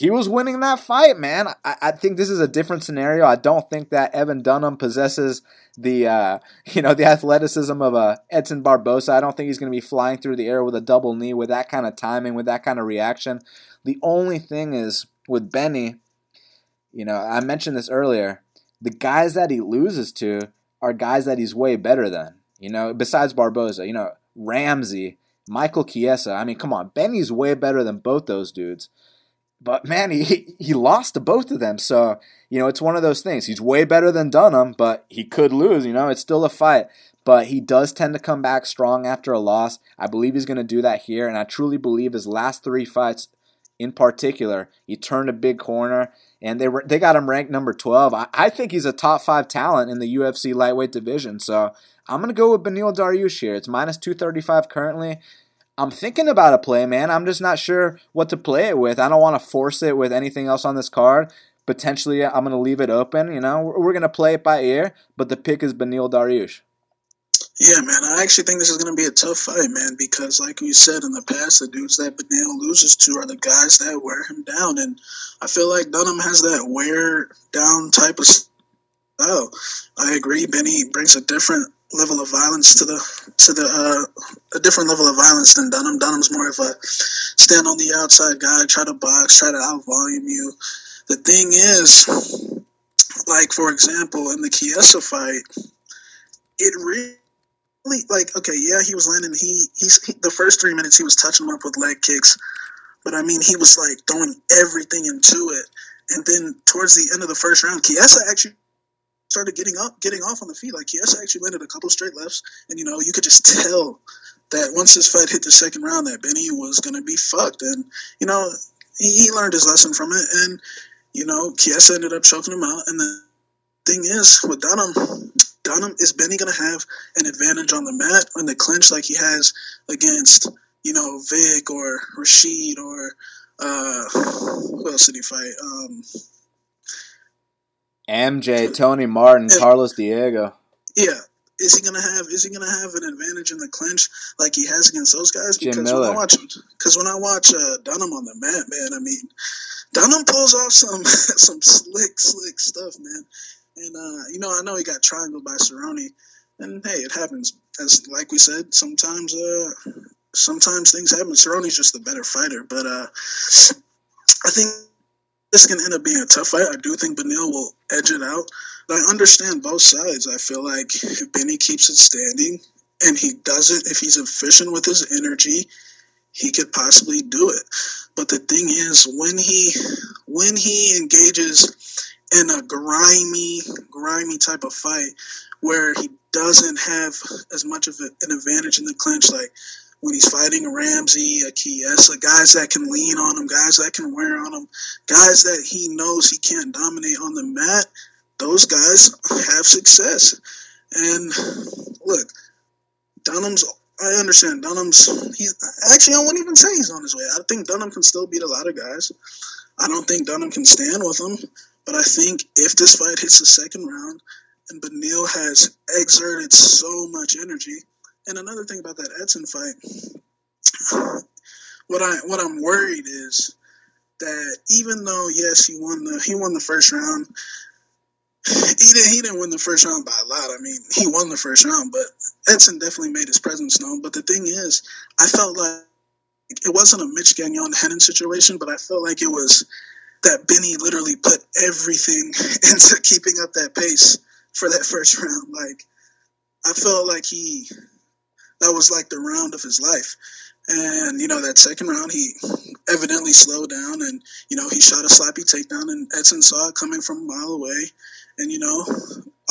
he was winning that fight, man. I, I, think this is a different scenario. I don't think that Evan Dunham possesses the uh, <laughs> you know the athleticism of a uh, Edson Barboza. I don't think he's going to be flying through the air with a double knee with that kind of timing, with that kind of reaction. The only thing is with Benny, you know, I mentioned this earlier. The guys that he loses to are guys that he's way better than. You know, besides Barboza, you know, Ramsey, Michael Chiesa. I mean, come on, Benny's way better than both those dudes. But man, he he lost to both of them. So you know, it's one of those things. He's way better than Dunham, but he could lose. You know, it's still a fight. But he does tend to come back strong after a loss. I believe he's going to do that here, and I truly believe his last three fights, in particular, he turned a big corner, and they were they got him ranked number twelve. I, I think he's a top five talent in the UFC lightweight division. So I'm going to go with Beneil Dariush here. It's minus two thirty five currently. I'm thinking about a play, man. I'm just not sure what to play it with. I don't want to force it with anything else on this card. Potentially, uh, I'm going to leave it open. You know, we're going to play it by ear, but the pick is Beneil Dariush. Yeah, man. I actually think this is going to be a tough fight, man, because like you said in the past, the dudes that Beneil loses to are the guys that wear him down. And I feel like Dunham has that wear down type of style. Oh, I agree. Benny brings a different level of violence to the to the uh, a different level of violence than Dunham. Dunham's more of a stand on the outside guy, try to box, try to out volume you. The thing is, like for example, in the Chiesa fight, it really like okay, yeah, he was landing. He he's he, the first three minutes he was touching him up with leg kicks, but I mean he was like throwing everything into it. And then towards the end of the first round, Chiesa actually started getting up, getting off on the feet. Like Chiesa actually landed a couple straight lefts, and you know you could just <laughs> tell that once this fight hit the second round, that Benny was going to be fucked. And you know he, he, learned his lesson from it, and you know Chiesa ended up choking him out. And the thing is with Dunham, Dunham is Benny going to have an advantage on the mat in the clinch like he has against you know Vick or Rashid or uh, who else did he fight? Um, MJ, Tony Martin, Carlos Diego. Yeah. Is he gonna have? Is he gonna have an advantage in the clinch like he has against those guys? Because Jim Miller. when I watch, because when I watch uh, Dunham on the mat, man, I mean, Dunham pulls off some <laughs> some slick, slick stuff, man. And uh, you know, I know he got triangled by Cerrone, and hey, it happens. As like we said, sometimes uh, sometimes things happen. Cerrone's just the better fighter, but uh, I think this can end up being a tough fight. I do think Beneil will edge it out. But I understand both sides. I feel like if Benny keeps it standing and he does it, if he's efficient with his energy, he could possibly do it. But the thing is, when he when he engages in a grimy, grimy type of fight where he doesn't have as much of an advantage in the clinch, like when he's fighting a Ramsey, a Chiesa, guys that can lean on him, guys that can wear on him, guys that he knows he can't dominate on the mat, those guys have success. And look, Dunham's I understand Dunham's he's actually I won't even say he's on his way. I think Dunham can still beat a lot of guys. I don't think Dunham can stand with him, but I think if this fight hits the second round and Beneil has exerted so much energy, and another thing about that Edson fight, <sighs> what I what I'm worried is that even though yes he won the he won the first round, <sighs> he didn't he didn't win the first round by a lot. I mean he won the first round, but Edson definitely made his presence known. But the thing is, I felt like it wasn't a Mitch Gagnon Renan situation, but I felt like it was that Benny literally put everything <laughs> into keeping up that pace for that first round. Like I felt like he that was like the round of his life. And, you know, that second round, he evidently slowed down and, you know, he shot a sloppy takedown and Edson saw it coming from a mile away. And, you know,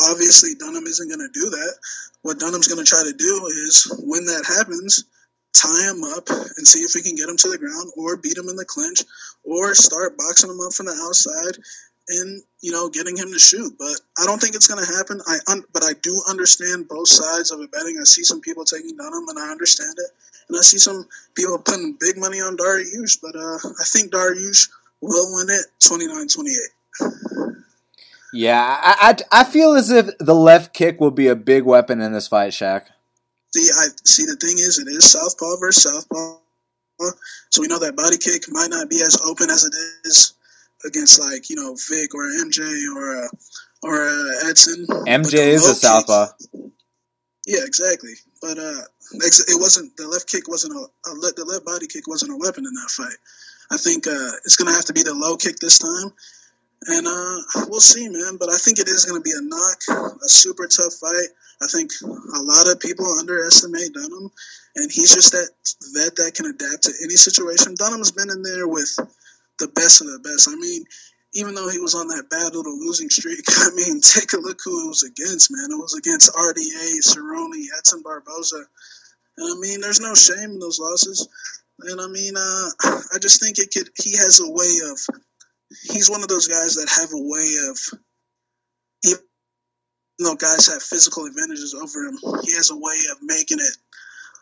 obviously Dunham isn't going to do that. What Dunham's going to try to do is when that happens, tie him up and see if we can get him to the ground or beat him in the clinch or start boxing him up from the outside and you know getting him to shoot. But I don't think it's going to happen. I un- but I do understand both sides of it betting. I see some people taking Dunham, and I understand it, and I see some people putting big money on Dariush. But uh, I think Dariush will win it 29-28. Yeah, I, I, I feel as if the left kick will be a big weapon in this fight, Shaq. See, I see. The thing is, it is southpaw versus southpaw, so we know that body kick might not be as open as it is against like you know Vick or MJ or uh, or uh, Edson. MJ is a southpaw. Yeah, exactly. But uh, it wasn't the left kick wasn't a, a the left body kick wasn't a weapon in that fight. I think uh, it's gonna have to be the low kick this time, and uh, we'll see, man. But I think it is gonna be a knock, a super tough fight. I think a lot of people underestimate Dunham, and he's just that vet that can adapt to any situation. Dunham's been in there with the best of the best. I mean, even though he was on that bad little losing streak, <laughs> I mean, take a look who it was against, man. It was against RDA, Cerrone, Edson Barboza. And I mean, there's no shame in those losses. And I mean, uh, I just think it could. He has a way of. He's one of those guys that have a way of. Even though guys have physical advantages over him, he has a way of making it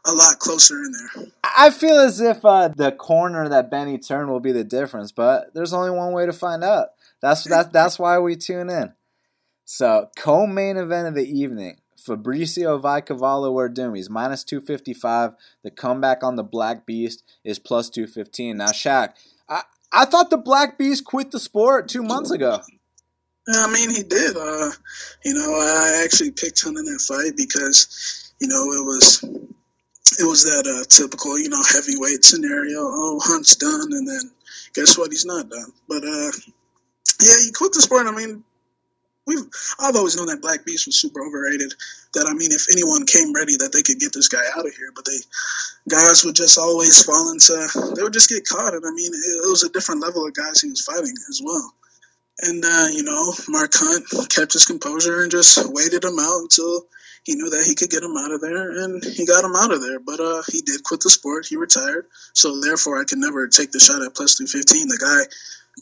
a lot closer in there. I feel as if uh, the corner that Benny turned will be the difference, but there's only one way to find out. That's that, that's why we tune in. So, co-main event of the evening: Fabricio Cavallo Werdum. He's minus two fifty five. The comeback on the Black Beast is plus two fifteen. Now, Shaq, I I thought the Black Beast quit the sport two months ago. I mean, he did. Uh, you know, I actually picked him in that fight because, you know, it was it was that uh, typical, you know, heavyweight scenario. Oh, Hunt's done, and then guess what? He's not done. But uh, yeah, he quit the sport. I mean, we've I've always known that Black Beast was super overrated. That I mean, if anyone came ready, that they could get this guy out of here. But they guys would just always fall into they would just get caught. And I mean, it, it was a different level of guys he was fighting as well. And uh, you know, Mark Hunt kept his composure and just waited him out until he knew that he could get him out of there, and he got him out of there. But uh, he did quit the sport. He retired. So therefore, I can never take the shot at plus two fifteen. The guy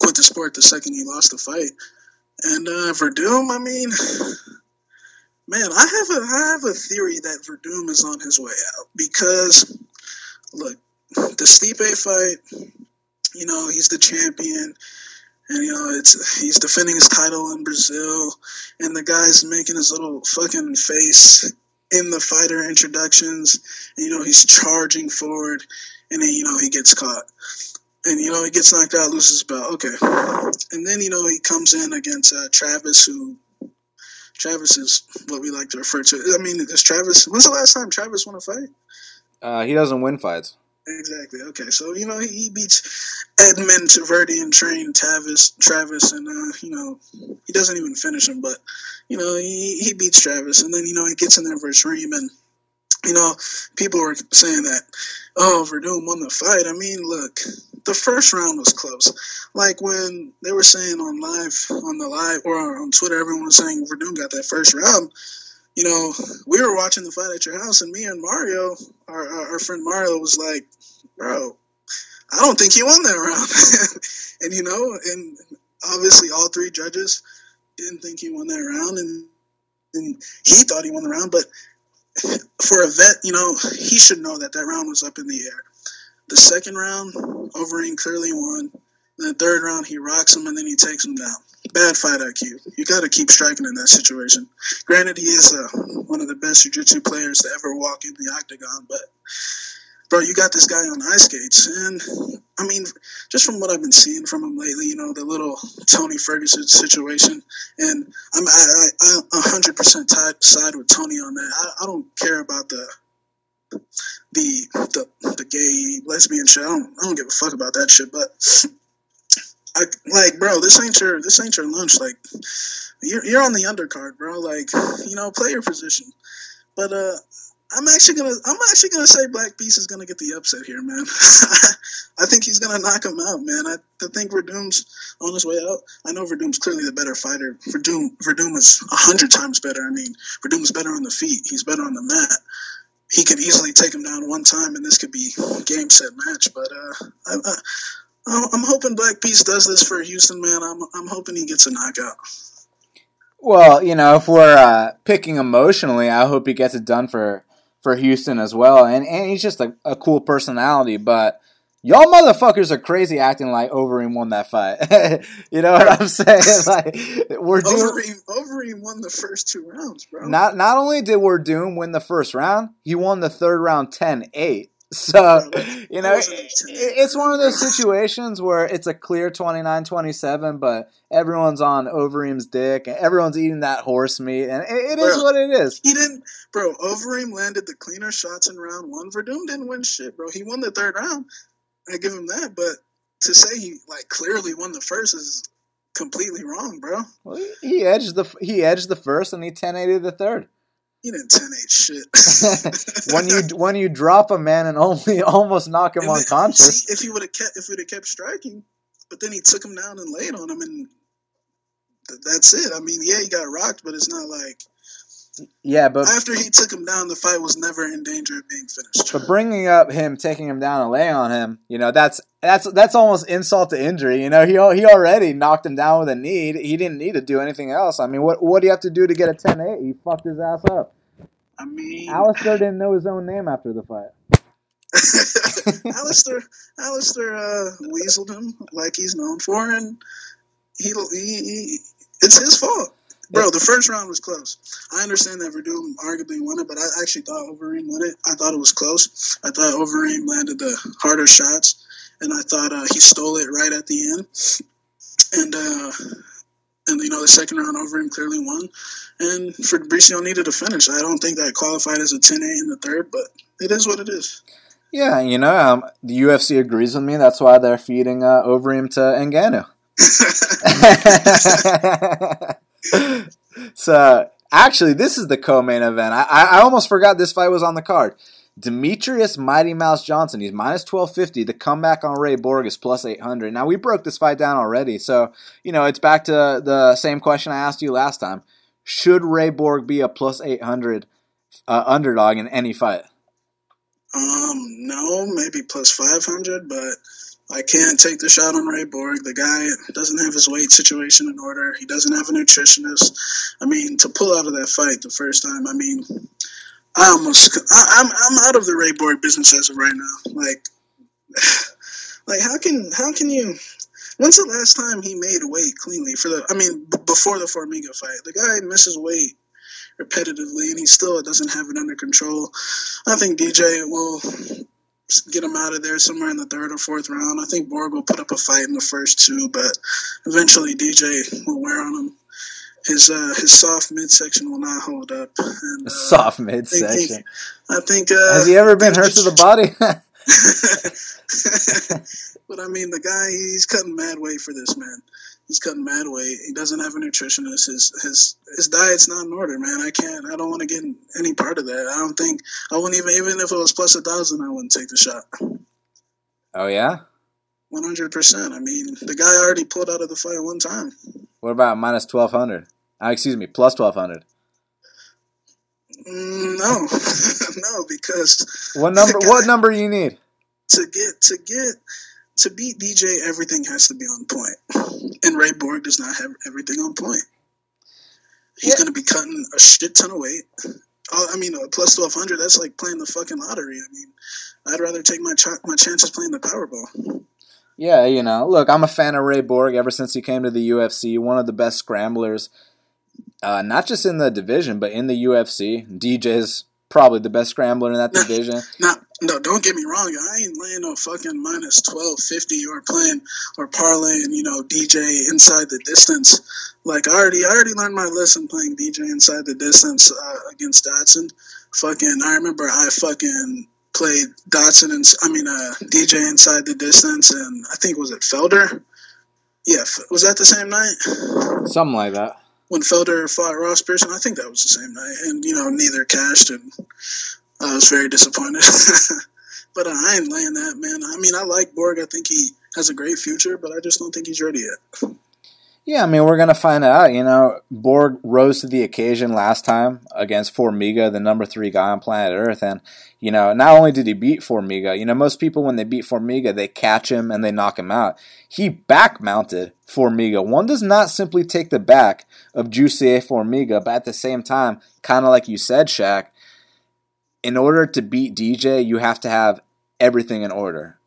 quit the sport the second he lost the fight. And uh, Werdum, I mean, man, I have a I have a theory that Werdum is on his way out because look, the Stipe fight, you know, he's the champion you know it's he's defending his title in Brazil, and the guy's making his little fucking face in the fighter introductions, and you know he's charging forward, and then you know he gets caught, and you know he gets knocked out, loses his belt. Okay, and then you know he comes in against uh, Travis, who Travis is what we like to refer to. I mean, is Travis? When's the last time Travis won a fight? Uh, he doesn't win fights. Exactly. Okay. So you know he, he beats Edmund Verdi and train Travis, Travis, and uh, you know he doesn't even finish him, but you know he, he beats Travis, and then you know he gets in there versus Reem, and you know people were saying that oh Werdum won the fight. I mean, look, the first round was close. Like when they were saying on live on the live or on Twitter, everyone was saying Werdum got that first round you know, we were watching the fight at your house, and me and Mario, our, our friend Mario, was like, bro, I don't think he won that round. <laughs> and, you know, and obviously all three judges didn't think he won that round, and, and he thought he won the round. But for a vet, you know, he should know that that round was up in the air. The second round, Overeem clearly won. The third round, he rocks him and then he takes him down. Bad fight IQ. You got to keep striking in that situation. Granted, he is uh, one of the best jiu-jitsu players to ever walk in the octagon, but bro, you got this guy on ice skates, and I mean, just from what I've been seeing from him lately, you know, the little Tony Ferguson situation, and I'm I, I, 100% tied, side with Tony on that. I, I don't care about the the the the gay lesbian shit. I don't, I don't give a fuck about that shit, but I like, bro, this ain't your this ain't your lunch. Like, you're you're on the undercard, bro. Like, you know, play your position. But uh, I'm actually gonna I'm actually gonna say Black Beast is gonna get the upset here, man. <laughs> I think he's gonna knock him out, man. I, I think Werdum's on his way out. I know Werdum's clearly the better fighter. Werdum Werdum is a hundred times better. I mean, Werdum's better on the feet. He's better on the mat. He could easily take him down one time, and this could be game set match. But uh, I, I, I'm hoping Black Beast does this for Houston, man. I'm I'm hoping he gets a knockout. Well, you know, if we're uh, picking emotionally, I hope he gets it done for for Houston as well. And, and he's just a, a cool personality. But y'all motherfuckers are crazy acting like Overeem won that fight. <laughs> you know what I'm saying? <laughs> Like we're doing Overeem, Overeem won the first two rounds, bro. Not not only did Werdum win the first round, he won the third round 10-8. <laughs> So, you know, it's one of those situations where it's a clear 29 27, but everyone's on Overeem's dick and everyone's eating that horse meat, and it, it bro, what it is. He didn't, bro. Overeem landed the cleaner shots in round one. Werdum didn't win shit, bro. He won the third round. I give him that, but to say he like clearly won the first is completely wrong, bro. Well, he edged the he edged the first and he 10 8 the third. He didn't 10 8 shit. <laughs> when you when you drop a man and only <laughs> almost knock him and unconscious. See, if he would have kept if we'd have kept striking, but then he took him down and laid on him, and th- that's it. I mean, yeah, he got rocked, but it's not like. Yeah, but after he took him down, the fight was never in danger of being finished. But bringing up him taking him down and lay on him, you know, that's that's that's almost insult to injury. You know, he he already knocked him down with a knee. He didn't need to do anything else. I mean, what what do you have to do to get a 10-8? He fucked his ass up. I mean, Alistair didn't know his own name after the fight. <laughs> <laughs> Alistair, Alistair uh, weaseled him like he's known for, and he, he, he it's his fault. Bro, the first round was close. I understand that Werdum arguably won it, but I actually thought Overeem won it. I thought it was close. I thought Overeem landed the harder shots, and I thought uh, he stole it right at the end. And uh, and you know the second round Overeem clearly won. And Fabricio needed a finish. I don't think that qualified as a 10-8 in the third, but it is what it is. Yeah, you know, um, the UFC agrees with me. That's why they're feeding uh, Overeem to Ngannou. <laughs> <laughs> <laughs> so, actually, this is the co-main event. I, I almost forgot this fight was on the card. Demetrious Mighty Mouse Johnson, he's minus 1250. The comeback on Ray Borg is plus 800. Now, we broke this fight down already, so, you know, it's back to the same question I asked you last time. Should Ray Borg be a plus 800 uh, underdog in any fight? Um, no, maybe plus 500, but I can't take the shot on Ray Borg. The guy doesn't have his weight situation in order. He doesn't have a nutritionist. I mean, to pull out of that fight the first time, I mean, I almost, I, am I'm, I'm out of the Ray Borg business as of right now. Like, <sighs> like how can how can you? When's the last time he made weight cleanly for the? I mean, b- before the Formiga fight, the guy misses weight repetitively, and he still doesn't have it under control. I think DJ will get him out of there somewhere in the third or fourth round. I think Borg will put up a fight in the first two, but eventually DJ will wear on him his uh, his soft midsection will not hold up. And, <laughs> uh, soft midsection. I think. Uh, Has he ever been hurt to the body? <laughs> <laughs> but I mean, the guy he's cutting mad weight for this man. He's cutting mad weight. He doesn't have a nutritionist. His his his diet's not in order, man. I can't. I don't want to get any part of that. I don't think I wouldn't even even if it was plus a thousand, I wouldn't take the shot. Oh yeah. One hundred percent. I mean, the guy already pulled out of the fight one time. What about minus twelve hundred? Uh, excuse me, plus twelve hundred. Mm, no, <laughs> no, because what number? Guy, what number you need to get to get to beat DJ? Everything has to be on point, and Ray Borg does not have everything on point. He's yeah. going to be cutting a shit ton of weight. I mean, uh, plus twelve hundred. That's like playing the fucking lottery. I mean, I'd rather take my ch- my chances playing the Powerball. Yeah, you know, look, I'm a fan of Ray Borg ever since he came to the UFC. One of the best scramblers uh, not just in the division, but in the UFC. DJ's probably the best scrambler in that division. No, no, don't get me wrong. I ain't laying no fucking minus twelve fifty or playing or parlaying, you know, DJ inside the distance. Like I already, I already learned my lesson playing DJ inside the distance uh, against Dodson. Fucking, I remember I fucking played Dodson and I mean uh, DJ inside the distance, and I think was it Felder. Yeah, was that the same night? Something like that when Felder fought Ross Pearson. I think that was the same night, and you know neither cashed. And I was very disappointed. <laughs> but uh, I ain't laying that, man. I mean, I like Borg. I think he has a great future, but I just don't think he's ready yet. Yeah, I mean, we're going to find out. You know, Borg rose to the occasion last time against Formiga, the number three guy on planet Earth. And, you know, not only did he beat Formiga, you know, most people, when they beat Formiga, they catch him and they knock him out. He back mounted Formiga. One does not simply take the back of Jussier Formiga, but at the same time, kind of like you said, Shaq, in order to beat DJ, you have to have everything in order.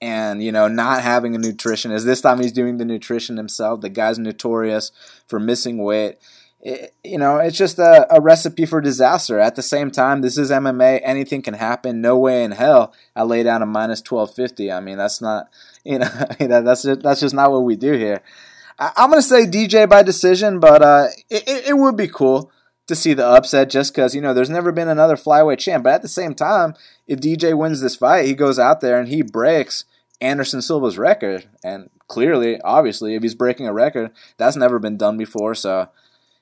And you know not having a nutritionist this time he's doing the nutrition himself the guy's notorious for missing weight. It, you know it's just a, a, recipe for disaster. At the same time this is mma anything can happen. No way in hell i lay down a minus 1250 i mean that's not you know <laughs> that's just, that's just not what we do here. I, am going to say dj by decision but uh, it, it, it would be cool to see the upset just because, you know, there's never been another flyweight champ. But at the same time, if DJ wins this fight, he goes out there and he breaks Anderson Silva's record. And clearly, obviously, if he's breaking a record, that's never been done before. So,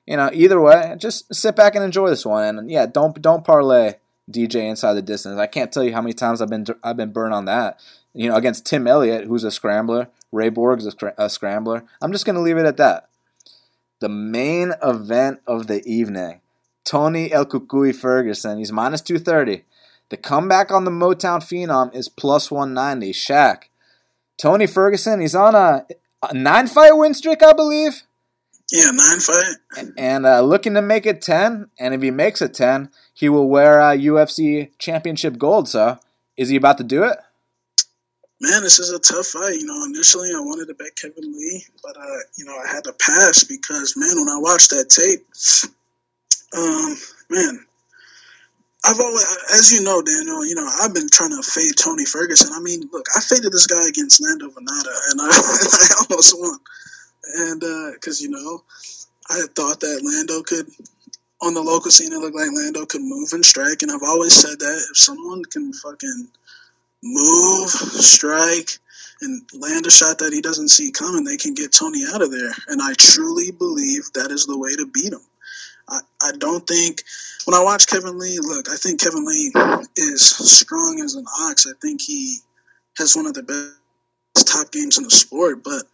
you know, either way, just sit back and enjoy this one. And yeah, don't don't parlay DJ inside the distance. I can't tell you how many times I've been I've been burned on that. You know, against Tim Elliott, who's a scrambler, Ray Borg's a, a scrambler. I'm just gonna leave it at that the main event of the evening. Tony El Cucuy Ferguson. He's minus 230. The comeback on the Motown Phenom is plus 190. Shaq. Tony Ferguson, he's on a, a nine fight win streak, I believe. Yeah, nine fight. And, and uh, looking to make it 10. And if he makes it 10, he will wear uh, UFC Championship gold. So is he about to do it? Man, this is a tough fight. You know, initially I wanted to bet Kevin Lee, but uh, you know, I had to pass because man, when I watched that tape, um, man, I've always, as you know, Daniel, you know, I've been trying to fade Tony Ferguson. I mean, look, I faded this guy against Lando Vannata, and I, <laughs> I almost won. And because uh, you know, I thought that Lando could, on the local scene, it looked like Lando could move and strike, and I've always said that if someone can fucking move, strike, and land a shot that he doesn't see coming, they can get Tony out of there. And I truly believe that is the way to beat him. I, I don't think when I watch Kevin Lee, look, I think Kevin Lee is strong as an ox. I think he has one of the best top games in the sport, but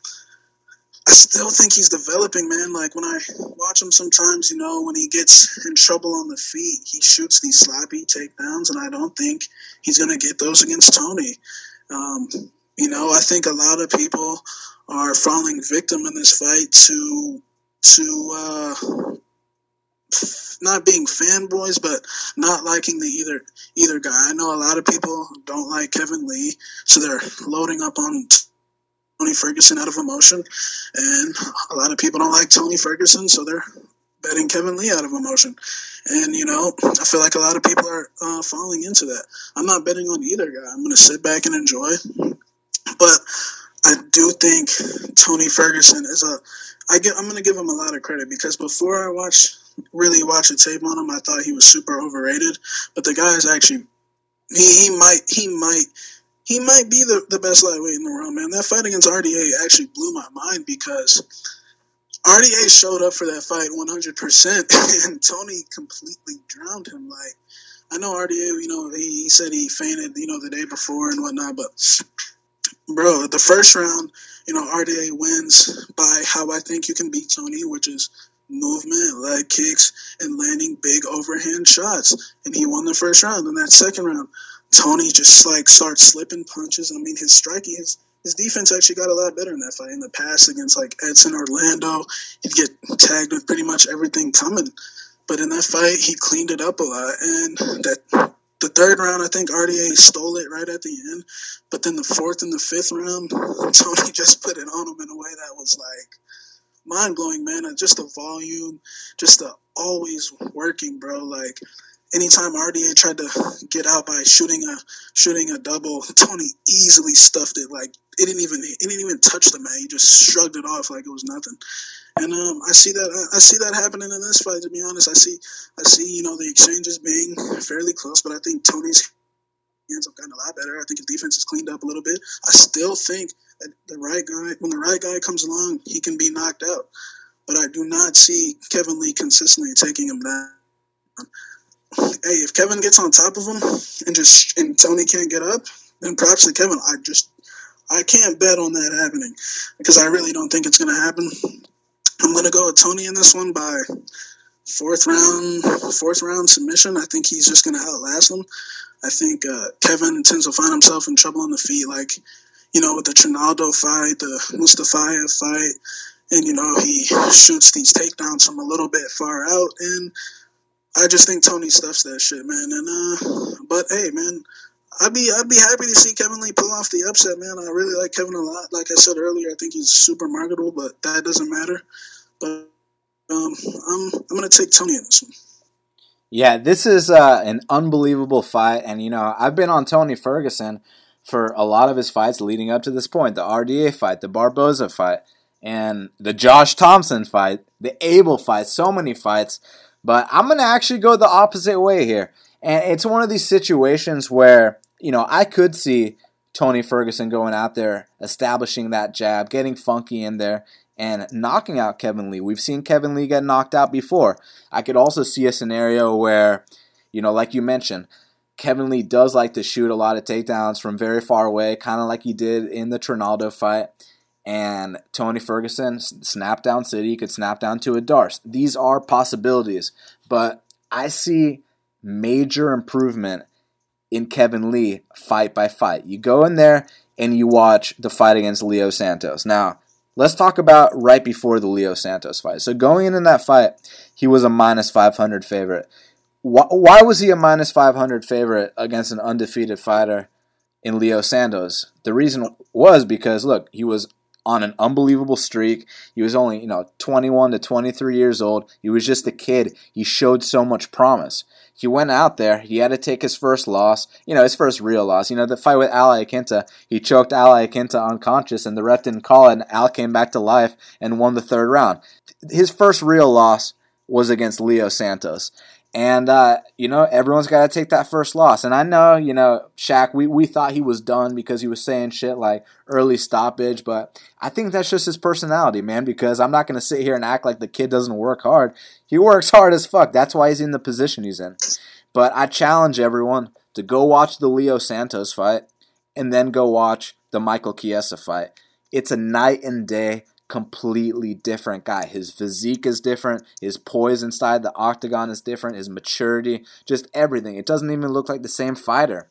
I still think he's developing, man. Like when I watch him sometimes, you know, when he gets in trouble on the feet, he shoots these sloppy takedowns, and I don't think he's going to get those against Tony. Um, you know, I think a lot of people are falling victim in this fight to to uh, not being fanboys, but not liking the either either guy. I know a lot of people don't like Kevin Lee, so they're loading up on Tony Ferguson out of emotion, and a lot of people don't like Tony Ferguson, so they're betting Kevin Lee out of emotion. And you know, I feel like a lot of people are uh, falling into that. I'm not betting on either guy. I'm going to sit back and enjoy, but I do think Tony Ferguson is a. I get. I'm going to give him a lot of credit because before I watch really watch a tape on him, I thought he was super overrated. But the guy is actually he, he might he might he might be the, the best lightweight in the world, man. That fight against RDA actually blew my mind because RDA showed up for that fight 100%, <laughs> and Tony completely drowned him. Like, I know RDA, you know, he, he said he fainted, you know, the day before and whatnot, but bro, the first round, you know, RDA wins by how I think you can beat Tony, which is movement, leg kicks, and landing big overhand shots. And he won the first round. And that second round, Tony just like starts slipping punches. I mean, his striking, his his defense actually got a lot better in that fight. In the past against like Edson Orlando, he'd get tagged with pretty much everything coming. But in that fight, he cleaned it up a lot. And that the third round, I think RDA stole it right at the end. But then the fourth and the fifth round, <laughs> Tony just put it on him in a way that was like mind blowing, man. Just the volume, just the always working, bro. Like anytime RDA tried to get out by shooting a shooting a double, <laughs> Tony easily stuffed it. Like it didn't even it didn't even touch the man. He just shrugged it off like it was nothing. And um, I see that I see that happening in this fight. To be honest, I see I see you know the exchanges being fairly close, but I think Tony's hands have gotten a lot better. I think his defense has cleaned up a little bit. I still think that the right guy, when the right guy comes along, he can be knocked out. But I do not see Kevin Lee consistently taking him down. Hey, if Kevin gets on top of him and just and Tony can't get up, then props to Kevin. I just I can't bet on that happening because I really don't think it's going to happen. I'm going to go with Tony in this one by fourth round, fourth round submission. I think he's just going to outlast him. I think uh, Kevin tends to find himself in trouble on the feet, like you know with the Trinaldo fight, the Mustafayev fight, and you know he shoots these takedowns from a little bit far out, and I just think Tony stuffs that shit, man. And uh, but hey, man, I'd be I'd be happy to see Kevin Lee pull off the upset, man. I really like Kevin a lot. Like I said earlier, I think he's super marketable, but that doesn't matter. But um, I'm I'm gonna take Tony in this one. Yeah, this is uh, an unbelievable fight, and you know I've been on Tony Ferguson for a lot of his fights leading up to this point: the RDA fight, the Barboza fight, and the Josh Thomson fight, the Abel fight. So many fights, but I'm gonna actually go the opposite way here, and it's one of these situations where you know I could see Tony Ferguson going out there, establishing that jab, getting funky in there, and knocking out Kevin Lee. We've seen Kevin Lee get knocked out before. I could also see a scenario where, you know, like you mentioned, Kevin Lee does like to shoot a lot of takedowns from very far away, kind of like he did in the Trinaldo fight. And Tony Ferguson, snap down City, could snap down to a Darce. These are possibilities, but I see major improvement in Kevin Lee fight by fight. You go in there and you watch the fight against Leo Santos. Now, Let's talk about right before the Leo Santos fight. So going in in that fight, he was a minus 500 favorite. Why, why was he a minus 500 favorite against an undefeated fighter in Leo Santos? The reason was because look, he was on an unbelievable streak. He was only, you know, 21 to 23 years old. He was just a kid. He showed so much promise he went out there. He had to take his first loss, you know, his first real loss. You know, the fight with Al Iaquinta, he choked Al Iaquinta unconscious, and the ref didn't call it, and Al came back to life and won the third round. His first real loss was against Leo Santos. And uh, you know, everyone's got to take that first loss. And I know, you know, Shaq, we, we thought he was done because he was saying shit like early stoppage, but I think that's just his personality, man, because I'm not going to sit here and act like the kid doesn't work hard. He works hard as fuck. That's why he's in the position he's in. But I challenge everyone to go watch the Leo Santos fight and then go watch the Michael Chiesa fight. It's a night and day completely different guy. His physique is different, his poise inside the octagon is different, his maturity, just everything. It doesn't even look like the same fighter.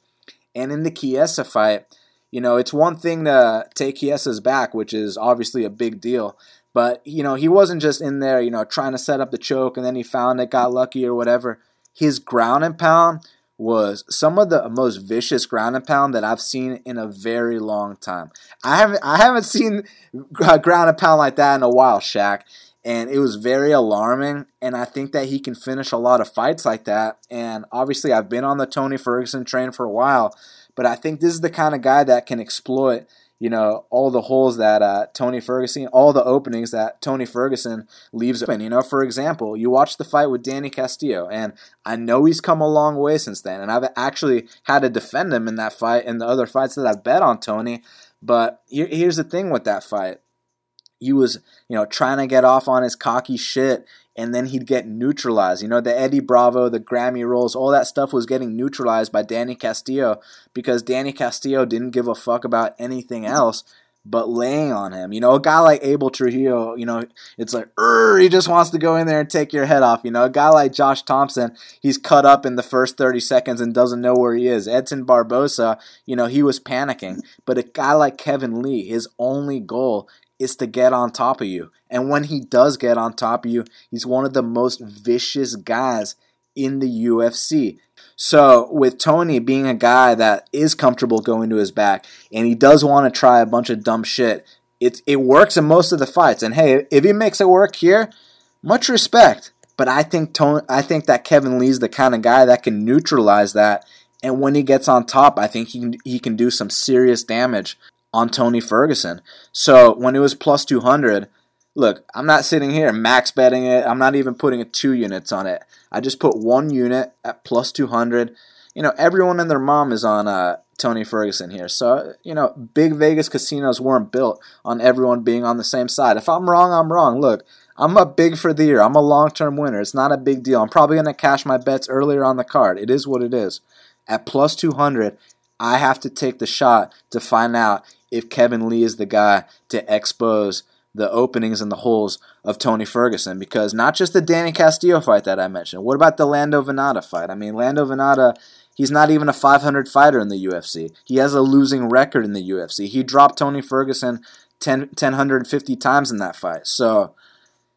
And in the Chiesa fight, you know, it's one thing to take Chiesa's back, which is obviously a big deal. But, you know, he wasn't just in there, you know, trying to set up the choke and then he found it, got lucky or whatever. His ground and pound was some of the most vicious ground and pound that I've seen in a very long time. I haven't I haven't seen ground and pound like that in a while, Shaq. And it was very alarming. And I think that he can finish a lot of fights like that. And obviously, I've been on the Tony Ferguson train for a while, but I think this is the kind of guy that can exploit you know, all the holes that uh, Tony Ferguson, all the openings that Tony Ferguson leaves open. You know, for example, you watch the fight with Danny Castillo, and I know he's come a long way since then, and I've actually had to defend him in that fight and the other fights that I've bet on Tony. But here, here's the thing with that fight. He was, you know, trying to get off on his cocky shit and then he'd get neutralized. You know, the Eddie Bravo, the Granby rolls, all that stuff was getting neutralized by Danny Castillo because Danny Castillo didn't give a fuck about anything else but laying on him. You know, a guy like Abel Trujillo, you know, it's like, he just wants to go in there and take your head off. You know, a guy like Josh Thomson, he's cut up in the first 30 seconds and doesn't know where he is. Edson Barboza, you know, he was panicking. But a guy like Kevin Lee, his only goal is to get on top of you. And when he does get on top of you, he's one of the most vicious guys in the UFC. So, with Tony being a guy that is comfortable going to his back and he does want to try a bunch of dumb shit, it, it works in most of the fights. And hey, if he makes it work here, much respect. But I think Tony, I think that Kevin Lee's the kind of guy that can neutralize that. And when he gets on top, I think he can, he can do some serious damage on Tony Ferguson. So when it was plus 200, look, I'm not sitting here max betting it. I'm not even putting a two units on it. I just put one unit at plus 200. You know, everyone and their mom is on uh, Tony Ferguson here. So, you know, big Vegas casinos weren't built on everyone being on the same side. If I'm wrong, I'm wrong. Look, I'm a big for the year. I'm a long term winner. It's not a big deal. I'm probably going to cash my bets earlier on the card. It is what it is. At plus 200, I have to take the shot to find out if Kevin Lee is the guy to expose the openings and the holes of Tony Ferguson because not just the Danny Castillo fight that I mentioned. What about the Lando Vannata fight? I mean, Lando Vannata, he's not even a 500 fighter in the UFC. He has a losing record in the UFC. He dropped Tony Ferguson 10, 1050 times in that fight. So,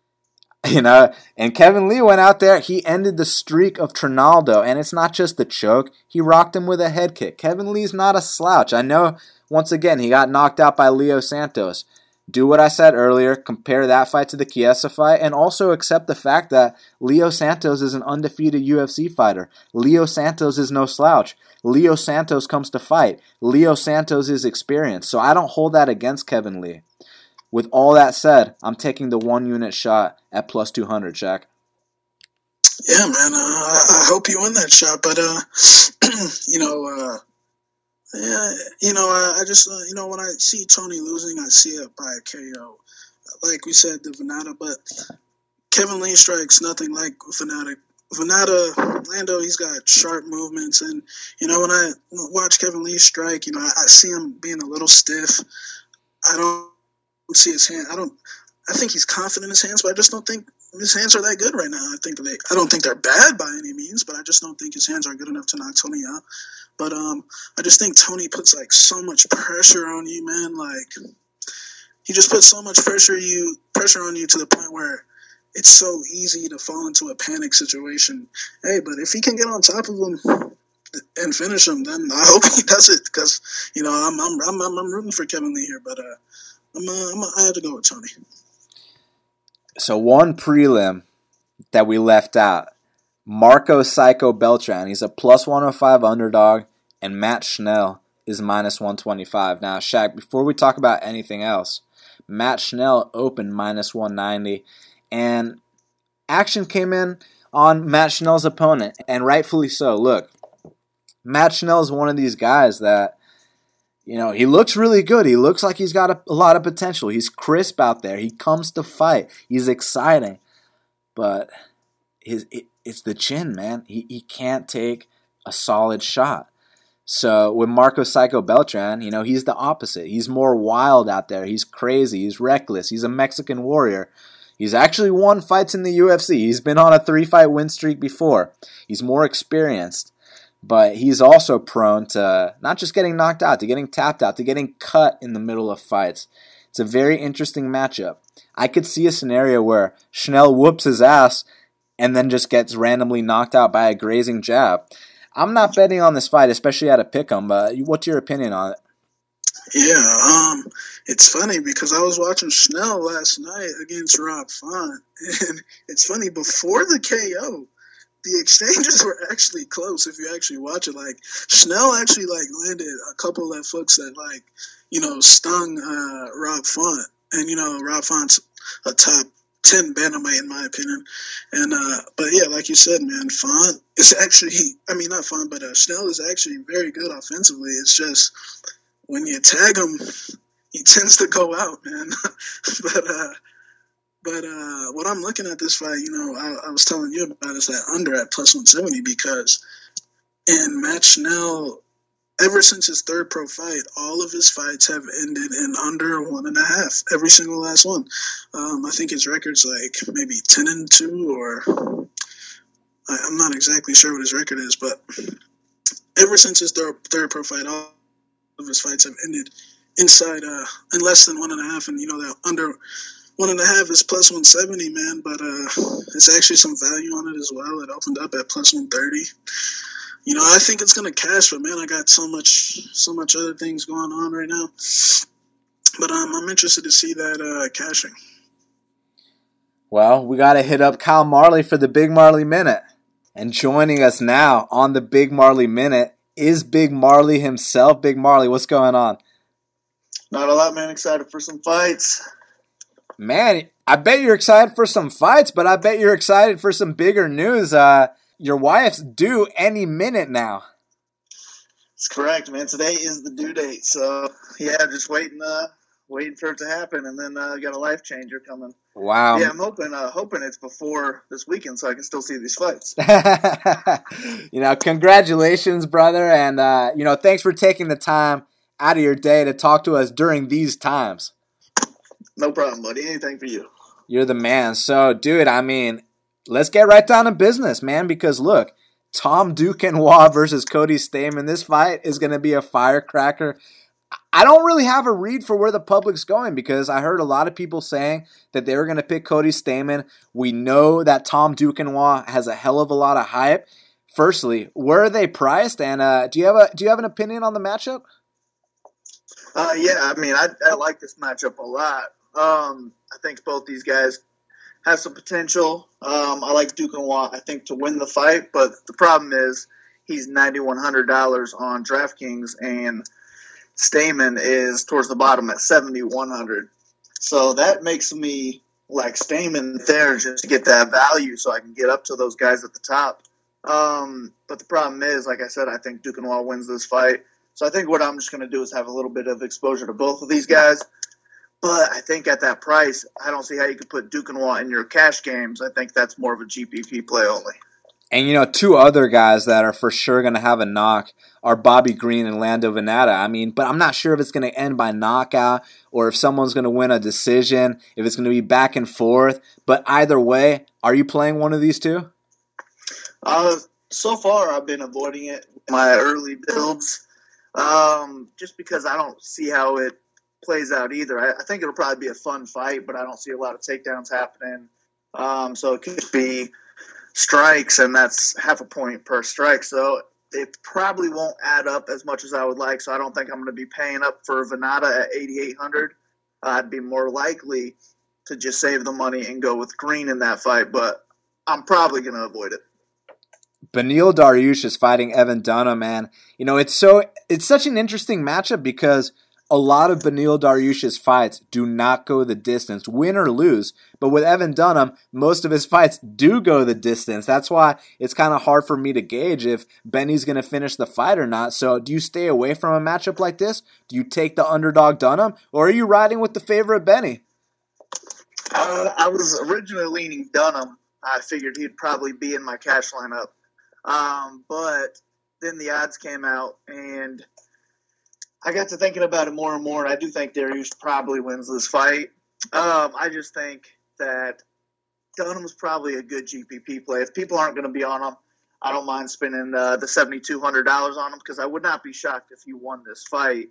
<laughs> you know, and Kevin Lee went out there. He ended the streak of Trinaldo, and it's not just the choke. He rocked him with a head kick. Kevin Lee's not a slouch. I know. Once again, he got knocked out by Leo Santos. Do what I said earlier. Compare that fight to the Chiesa fight, and also accept the fact that Leo Santos is an undefeated UFC fighter. Leo Santos is no slouch. Leo Santos comes to fight. Leo Santos is experienced. So I don't hold that against Kevin Lee. With all that said, I'm taking the one unit shot at plus 200, Shaq. Yeah, man. Uh, I hope you win that shot, but uh, <clears throat> you know, uh, yeah, you know, I, I just uh, you know when I see Tony losing, I see it by a KO. Like we said, the Vannata, but Kevin Lee strikes nothing like Vannata. Vannata, Lando, he's got sharp movements, and you know when I watch Kevin Lee strike, you know I, I see him being a little stiff. I don't see his hand. I don't. I think he's confident in his hands, but I just don't think his hands are that good right now. I think they. I don't think they're bad by any means, but I just don't think his hands are good enough to knock Tony out. But um, I just think Tony puts like so much pressure on you, man. Like he just puts so much pressure you pressure on you to the point where it's so easy to fall into a panic situation. Hey, but if he can get on top of him and finish him, then I hope he does it because you know I'm I'm, I'm I'm rooting for Kevin Lee here, but uh, I'm, uh, I'm I have to go with Tony. So one prelim that we left out, Marco Psycho Beltran. He's a plus 105 underdog, and Matt Schnell is minus 125. Now, Shaq, before we talk about anything else, Matt Schnell opened minus 190, and action came in on Matt Schnell's opponent, and rightfully so. Look, Matt Schnell is one of these guys that you know, he looks really good. He looks like he's got a, a, lot of potential. He's crisp out there. He comes to fight. He's exciting. But his it, it's the chin, man. He, he can't take a solid shot. So with Marco Psycho Beltran, you know, he's the opposite. He's more wild out there. He's crazy. He's reckless. He's a Mexican warrior. He's actually won fights in the UFC. He's been on a three fight win streak before. He's more experienced but he's also prone to not just getting knocked out, to getting tapped out, to getting cut in the middle of fights. It's a very interesting matchup. I could see a scenario where Schnell whoops his ass and then just gets randomly knocked out by a grazing jab. I'm not betting on this fight, especially at a pick'em. But what's your opinion on it? Yeah, um, it's funny because I was watching Schnell last night against Rob Font, <laughs> and it's funny before the KO the exchanges <laughs> were actually close if you actually watch it. Like Schnell actually like landed a couple of hooks that like you know stung uh, Rob Font, and you know Rob Font's a top ten bantamweight in my opinion. And uh, but yeah, like you said, man, Font is actually I mean not Font, but uh, Schnell is actually very good offensively. It's just when you tag him, he <laughs> tends to go out, man. <laughs> but uh, but uh, what I'm looking at this fight, you know, I, I, was telling you about is that under at plus 170 because in Matt Schnell, ever since his third pro fight, all of his fights have ended in under one and a half. Every single last one. Um, I think his record's like maybe 10 and 2 or I, I'm not exactly sure what his record is, but ever since his third, third pro fight, all of his fights have ended inside uh, in less than one and a half, and you know that under one and a half is plus 170, man, but uh, it's actually some value on it as well. It opened up at plus 130. You know, I think it's gonna cash, but man, I got so much, so much other things going on right now. But um, I'm interested to see that uh, cashing. Well, we got to hit up Kyle Marley for the Big Marley Minute. And joining us now on the Big Marley Minute is Big Marley himself. Big Marley, what's going on? Not a lot, man. Excited for some fights man, I bet you're excited for some fights, but I bet you're excited for some bigger news. Uh, your wife's due any minute now. That's correct, man. Today is the due date, so yeah, just waiting, uh, waiting for it to happen, and then uh, got a life changer coming. Wow. Yeah, I'm hoping, uh, hoping it's before this weekend, so I can still see these fights. <laughs> you know, congratulations, brother, and uh, you know, thanks for taking the time out of your day to talk to us during these times. No problem, buddy. Anything for you. You're the man. So, dude, I mean, let's get right down to business, man, because look, Tom Duke and Duquesnoy <laughs> versus Cody Stamann. This fight is going to be a firecracker. I don't really have a read for where the public's going because I heard a lot of people saying that they were going to pick Cody Stamann. We know that Tom Duquesnoy has a hell of a lot of hype. Firstly, where are they priced? And uh, do you have a do you have an opinion on the matchup? Uh, yeah, I mean, I, I like this matchup a lot. Um, I think both these guys have some potential. Um, I like Duquesnoy, I think, to win the fight, but the problem is he's ninety one hundred dollars on DraftKings, and Stamann is towards the bottom at seventy one hundred. So that makes me like Stamann there just to get that value, so I can get up to those guys at the top. Um, but the problem is, like I said, I think Duke and Duquesnoy wins this fight. So I think what I'm just going to do is have a little bit of exposure to both of these guys. But I think at that price, I don't see how you could put Duquesnoy in your cash games. I think that's more of a GPP play only. And you know, two other guys that are for sure going to have a knock are Bobby Green and Lando Vannata. I mean, but I'm not sure if it's going to end by knockout or if someone's going to win a decision, if it's going to be back and forth. But either way, are you playing one of these two? Uh, so far, I've been avoiding it. My early builds um, just because I don't see how it plays out either. I, I, think it'll probably be a fun fight, but I don't see a lot of takedowns happening. Um, so it could be strikes, and that's half a point per strike. So it probably won't add up as much as I would like. So I don't think I'm going to be paying up for Vannata at 8,800. Uh, I'd be more likely to just save the money and go with Green in that fight, but I'm probably going to avoid it. Beneil Dariush is fighting Evan Dunham, man. You know, it's so it's such an interesting matchup because a lot of Beneil Dariush's fights do not go the distance, win or lose. But with Evan Dunham, most of his fights do go the distance. That's why it's kind of hard for me to gauge if Benny's going to finish the fight or not. So, do you stay away from a matchup like this? Do you take the underdog Dunham, or are you riding with the favorite Benny? Uh, I was originally leaning Dunham. I figured he'd probably be in my cash lineup. Um, but then the odds came out, and I got to thinking about it more and more. And I do think Dariush probably wins this fight. Um, I just think that Dunham's probably a good GPP play. If people aren't going to be on him, I don't mind spending uh, the seventy two hundred dollars on him because I would not be shocked if he won this fight.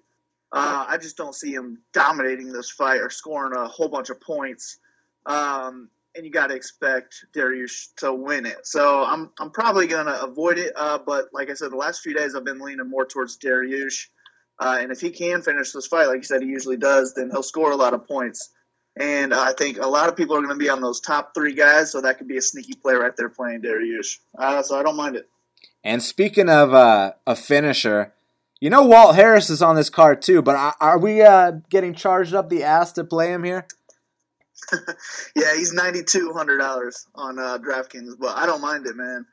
Uh, I just don't see him dominating this fight or scoring a whole bunch of points. Um, and you got to expect Dariush to win it. So I'm I'm probably going to avoid it. Uh, but like I said, the last few days I've been leaning more towards Dariush. Uh, and if he can finish this fight, like you said, he usually does, then he'll score a lot of points. And I think a lot of people are going to be on those top three guys, so that could be a sneaky play right there playing Dariush. Uh, so I don't mind it. And speaking of uh, a finisher, you know Walt Harris is on this card too, but are we uh, getting charged up the ass to play him here? <laughs> yeah, he's ninety two hundred dollars on uh, DraftKings, but I don't mind it, man.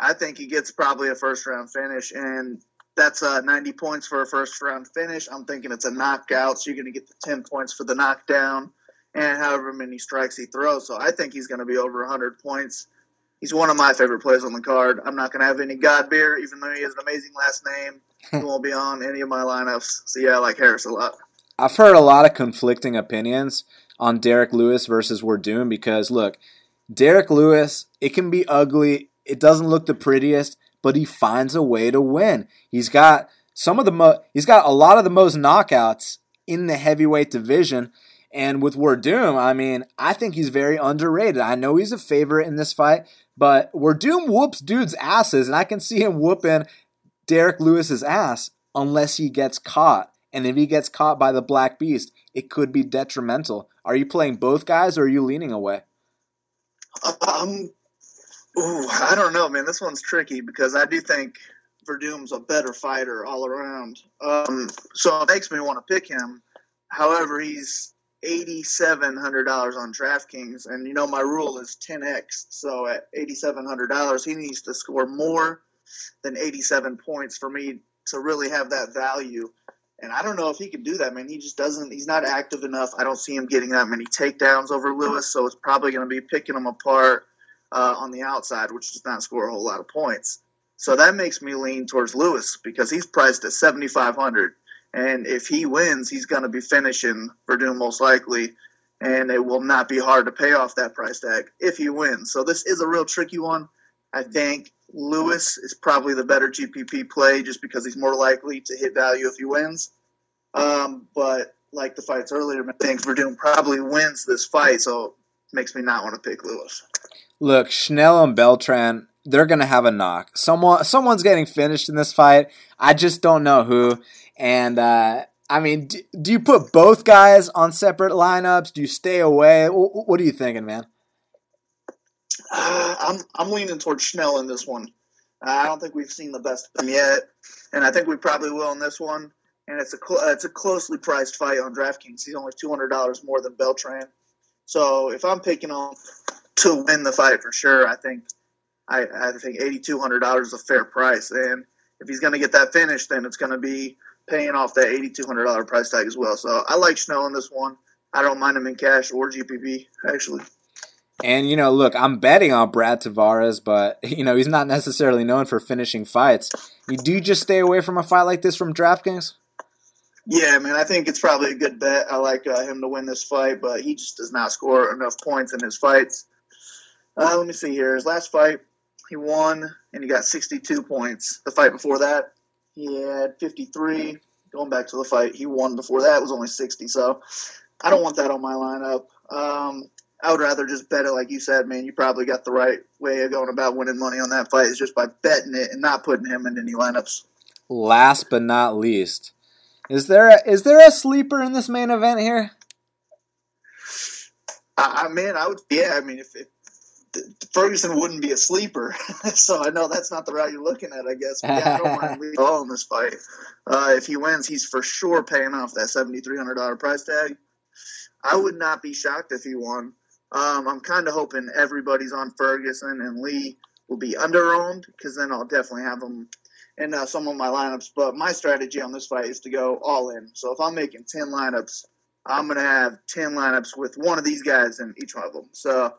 I think he gets probably a first round finish, and that's uh, ninety points for a first round finish. I'm thinking it's a knockout, so you're going to get the ten points for the knockdown, and however many strikes he throws. So I think he's going to be over hundred points. He's one of my favorite players on the card. I'm not going to have any Godbeer, even though he has an amazing last name. <laughs> he won't be on any of my lineups. So yeah, I like Harris a lot. I've heard a lot of conflicting opinions on Derek Lewis versus Werdum because look, Derek Lewis, it can be ugly. It doesn't look the prettiest, but he finds a way to win. He's got some of the mo- he's got a lot of the most knockouts in the heavyweight division. And with Werdum, I mean, I think he's very underrated. I know he's a favorite in this fight, but Werdum whoops dudes' asses, and I can see him whooping Derek Lewis's ass unless he gets caught. And if he gets caught by the Black Beast, it could be detrimental. Are you playing both guys or are you leaning away? Um, ooh, I don't know, man. This one's tricky because I do think Werdum's a better fighter all around. Um, so it makes me want to pick him. However, he's eighty-seven hundred dollars on DraftKings, and you know my rule is ten x. So at eighty-seven hundred dollars, he needs to score more than eighty-seven points for me to really have that value. And I don't know if he can do that, man. He just doesn't. He's not active enough. I don't see him getting that many takedowns over Lewis, so it's probably going to be picking him apart uh, on the outside, which does not score a whole lot of points. So that makes me lean towards Lewis because he's priced at seventy five hundred, and if he wins, he's going to be finishing Werdum most likely, and it will not be hard to pay off that price tag if he wins. So this is a real tricky one. I think Lewis is probably the better GPP play just because he's more likely to hit value if he wins. Um, but like the fights earlier, I think Werdum probably wins this fight, so makes me not want to pick Lewis. Look, Schnell and Beltran, they're gonna have a knock. Someone, someone's getting finished in this fight. I just don't know who. And uh, I mean, do, do, you put both guys on separate lineups? Do you stay away? What, what are you thinking, man? Uh, <sighs> I'm I'm leaning towards Schnell in this one. Uh, I don't think we've seen the best of him yet, and I think we probably will in this one. And it's a cl- it's a closely priced fight on DraftKings. He's only two hundred dollars more than Beltran. So if I'm picking him to win the fight for sure, I think I, I think eighty two hundred dollars is a fair price. And if he's going to get that finish, then it's going to be paying off that eighty two hundred dollar price tag as well. So I like Snow in this one. I don't mind him in cash or GPP actually. And you know, look, I'm betting on Brad Tavares, but <laughs> you know he's not necessarily known for finishing fights. You do just stay away from a fight like this from DraftKings. Yeah, man, I think it's probably a good bet. I like uh, him to win this fight, but he just does not score enough points in his fights. Uh, let me see here. His last fight, he won and he got 62 points. The fight before that, he had 53. Going back to the fight, he won before that was only 60. So I don't want that on my lineup. Um, I would rather just bet it like you said, man. You probably got the right way of going about winning money on that fight is just by betting it and not putting him in any lineups. Last but not least, is there a, is there a sleeper in this main event here? I, I mean, I would. Yeah, I mean, if, if Ferguson wouldn't be a sleeper, <laughs> so I know that's not the route you're looking at. I guess. But yeah, I don't <laughs> all in this fight. Uh, if he wins, he's for sure paying off that seventy three hundred dollar price tag. I would not be shocked if he won. Um, I'm kind of hoping everybody's on Ferguson and Lee will be under owned because then I'll definitely have them in uh, some of my lineups. But my strategy on this fight is to go all in. So if I'm making 10 lineups, I'm going to have 10 lineups with one of these guys in each one of them. So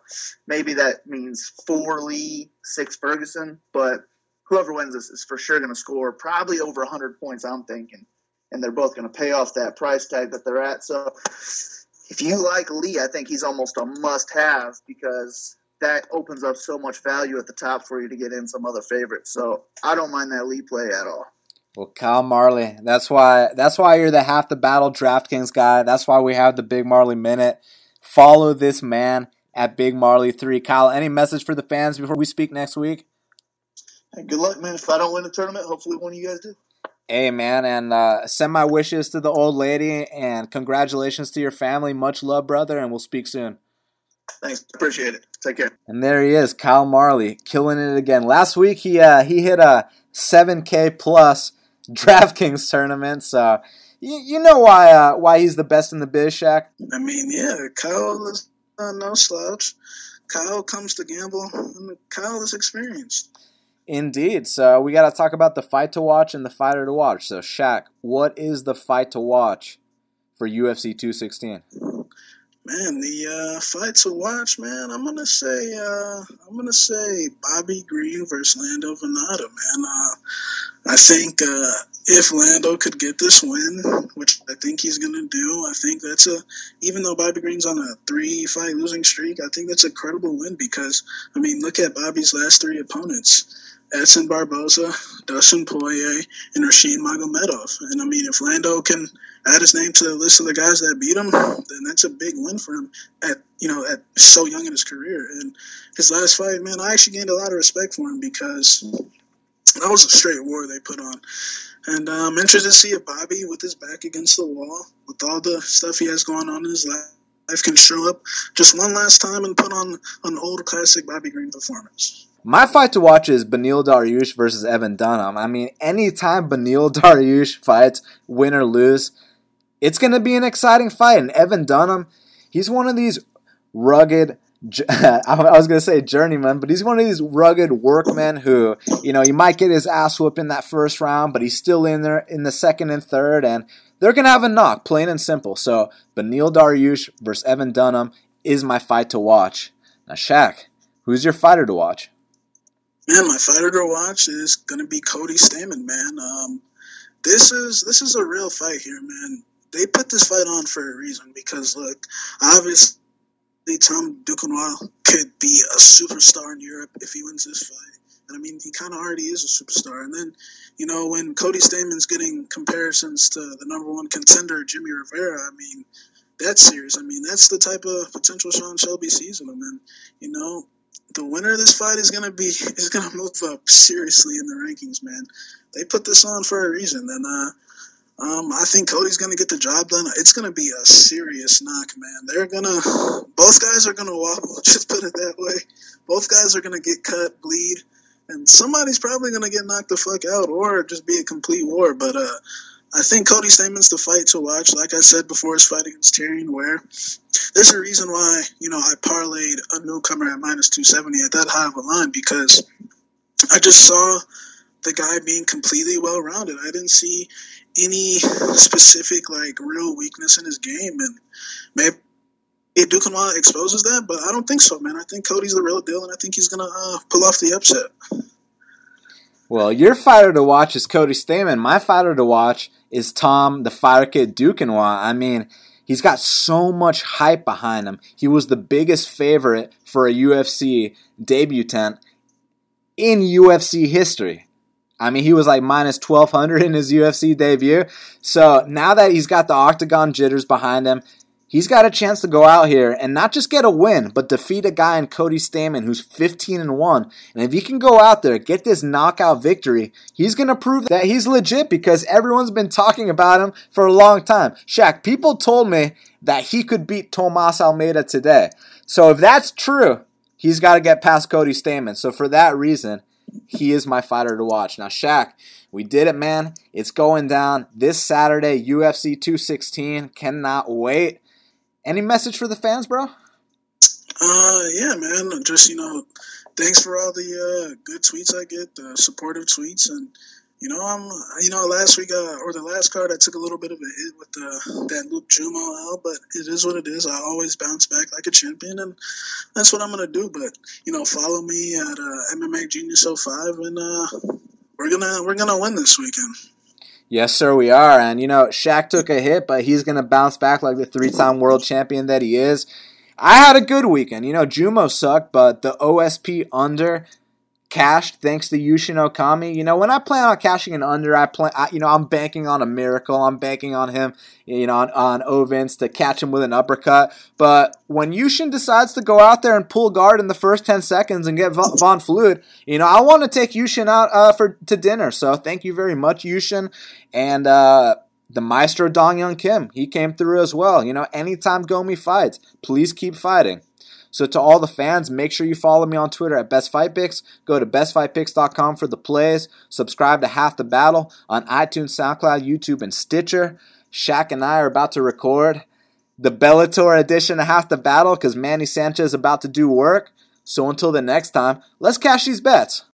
maybe that means four Lee, six Ferguson, but whoever wins this is for sure going to score probably over 100 points, I'm thinking. And they're both going to pay off that price tag that they're at. So if you like Lee, I think he's almost a must-have because that opens up so much value at the top for you to get in some other favorites. So I don't mind that Lee play at all. Well, Kyle Marley, that's why that's why you're the half the battle DraftKings guy. That's why we have the Big Marley minute. Follow this man at Big Marley three. Kyle, any message for the fans before we speak next week? Hey, good luck, man. If I don't win the tournament, hopefully one of you guys do. Hey, man, and uh, send my wishes to the old lady, and congratulations to your family. Much love, brother, and we'll speak soon. Thanks, appreciate it. Take care. And there he is, Kyle Marley, killing it again. Last week he uh, he hit a 7K plus <laughs> DraftKings tournament, so you, you know why uh, why he's the best in the biz, Shaq. I mean, yeah, Kyle is uh, no slouch. Kyle comes to gamble, and Kyle is experienced. Indeed. So we got to talk about the fight to watch and the fighter to watch. So Shaq, what is the fight to watch for UFC 216? Man, the uh, fight to watch, man. I'm gonna say, uh, I'm gonna say Bobby Green versus Lando Vannata, man. Uh, I think uh, if Lando could get this win, which I think he's gonna do, I think that's a. Even though Bobby Green's on a three-fight losing streak, I think that's a credible win because I mean, look at Bobby's last three opponents. Edson Barboza, Dustin Poirier, and Rashid Magomedov. And I mean, if Lando can add his name to the list of the guys that beat him, then that's a big win for him at you know at so young in his career. And his last fight, man, I actually gained a lot of respect for him because that was a straight war they put on. And uh, I'm interested to see if Bobby, with his back against the wall, with all the stuff he has going on in his life, can show up just one last time and put on an old classic Bobby Green performance. My fight to watch is Beneil Dariush versus Evan Dunham. I mean, anytime Beneil <laughs> Dariush fights, win or lose, it's going to be an exciting fight. And Evan Dunham, he's one of these rugged, <laughs> I was gonna say journeyman, but he's one of these rugged workmen who, you know, he might get his ass whooped in that first round, but he's still in there in the second and third, and they're gonna have a knock, plain and simple. So, Beneil Dariush versus Evan Dunham is my fight to watch. Now, Shaq, who's your fighter to watch? Man, my fighter to watch is gonna be Cody Stamann. Man, um, this is this is a real fight here, man. They put this fight on for a reason because look, obviously Tom Duquesnoy could be a superstar in Europe if he wins this fight. And I mean, he kind of already is a superstar. And then, you know, when Cody Stamann's getting comparisons to the number one contender, Jimmy Rivera, I mean, that's serious. I mean, that's the type of potential Sean Shelby sees in him. And, you know, the winner of this fight is gonna be <laughs> is gonna move up seriously in the rankings, man. They put this on for a reason, and uh, um, I think Cody's gonna get the job done. It's gonna be a serious knock, man. They're gonna both guys are gonna wobble. <laughs> Just put it that way. Both guys are gonna get cut, bleed, and somebody's probably gonna get knocked the fuck out, or just be a complete war. But uh, I think Cody Stamann's the fight to watch. Like I said before his fight against Terrion Ware, there's a reason why, you know, I parlayed a newcomer at minus 270 at that high of a line because I just saw the guy being completely well rounded. I didn't see any <laughs> specific, like, real weakness in his game. And maybe Duquesnoy exposes that, but I don't think so, man. I think Cody's the real deal, and I think he's to uh, pull off the upset. Well, your fighter to watch is Cody Stamann. My fighter to watch is Tom, the Fire Kid Duquesnoy. I mean, he's got so much hype behind him. He was the biggest favorite for a UFC debutant in UFC history. I mean, he was like minus 1200 in his UFC debut. So now that he's got the octagon jitters behind him, he's got a chance to go out here and not just get a win, but defeat a guy in Cody Stamann who's 15 and 1. And if he can go out there, get this knockout victory, he's going to prove that he's legit because everyone's been talking about him for a long time. Shaq, people told me that he could beat Thomas Almeida today. So if that's true, he's got to get past Cody Stamann. So for that reason, he is my fighter to watch. Now, Shaq, we did it, man. It's going down this Saturday, UFC 216. Cannot wait. Any message for the fans, bro? Uh, yeah, man. Just you know, thanks for all the uh, good tweets I get, the supportive tweets, and you know, I'm you know last week uh, or the last card I took a little bit of a hit with the, that Luke Jumeau L, but it is what it is. I always bounce back like a champion, and that's what I'm gonna do. But you know, follow me at uh, MMA Genius 05, and uh, we're gonna we're gonna win this weekend. Yes, sir, we are. And, you know, Shaq took a hit, but he's to bounce back like the three time world champion that he is. I had a good weekend. You know, Jumeau sucked, but the OSP under cashed thanks to Yushin Okami. You know, when I plan on cashing an under, I plan, I, you know, I'm banking on a miracle. I'm banking on him, you know, on, on Ovince to catch him with an uppercut. But when Yushin decides to go out there and pull guard in the first 10 seconds and get Von Flue, you know, I want to take Yushin out uh, for to dinner. So thank you very much, Yushin. And, uh, the Maestro Dong Hyun Kim, he came through as well. You know, anytime Gomi fights, please keep fighting. So to all the fans, make sure you follow me on Twitter at Best Fight Picks. Go to bestfightpicks.com for the plays. Subscribe to Half the Battle on iTunes, SoundCloud, YouTube, and Stitcher. Shaq and I are about to record the Bellator edition of Half the Battle because Manny Sanchez is about to do work. So until the next time, let's cash these bets.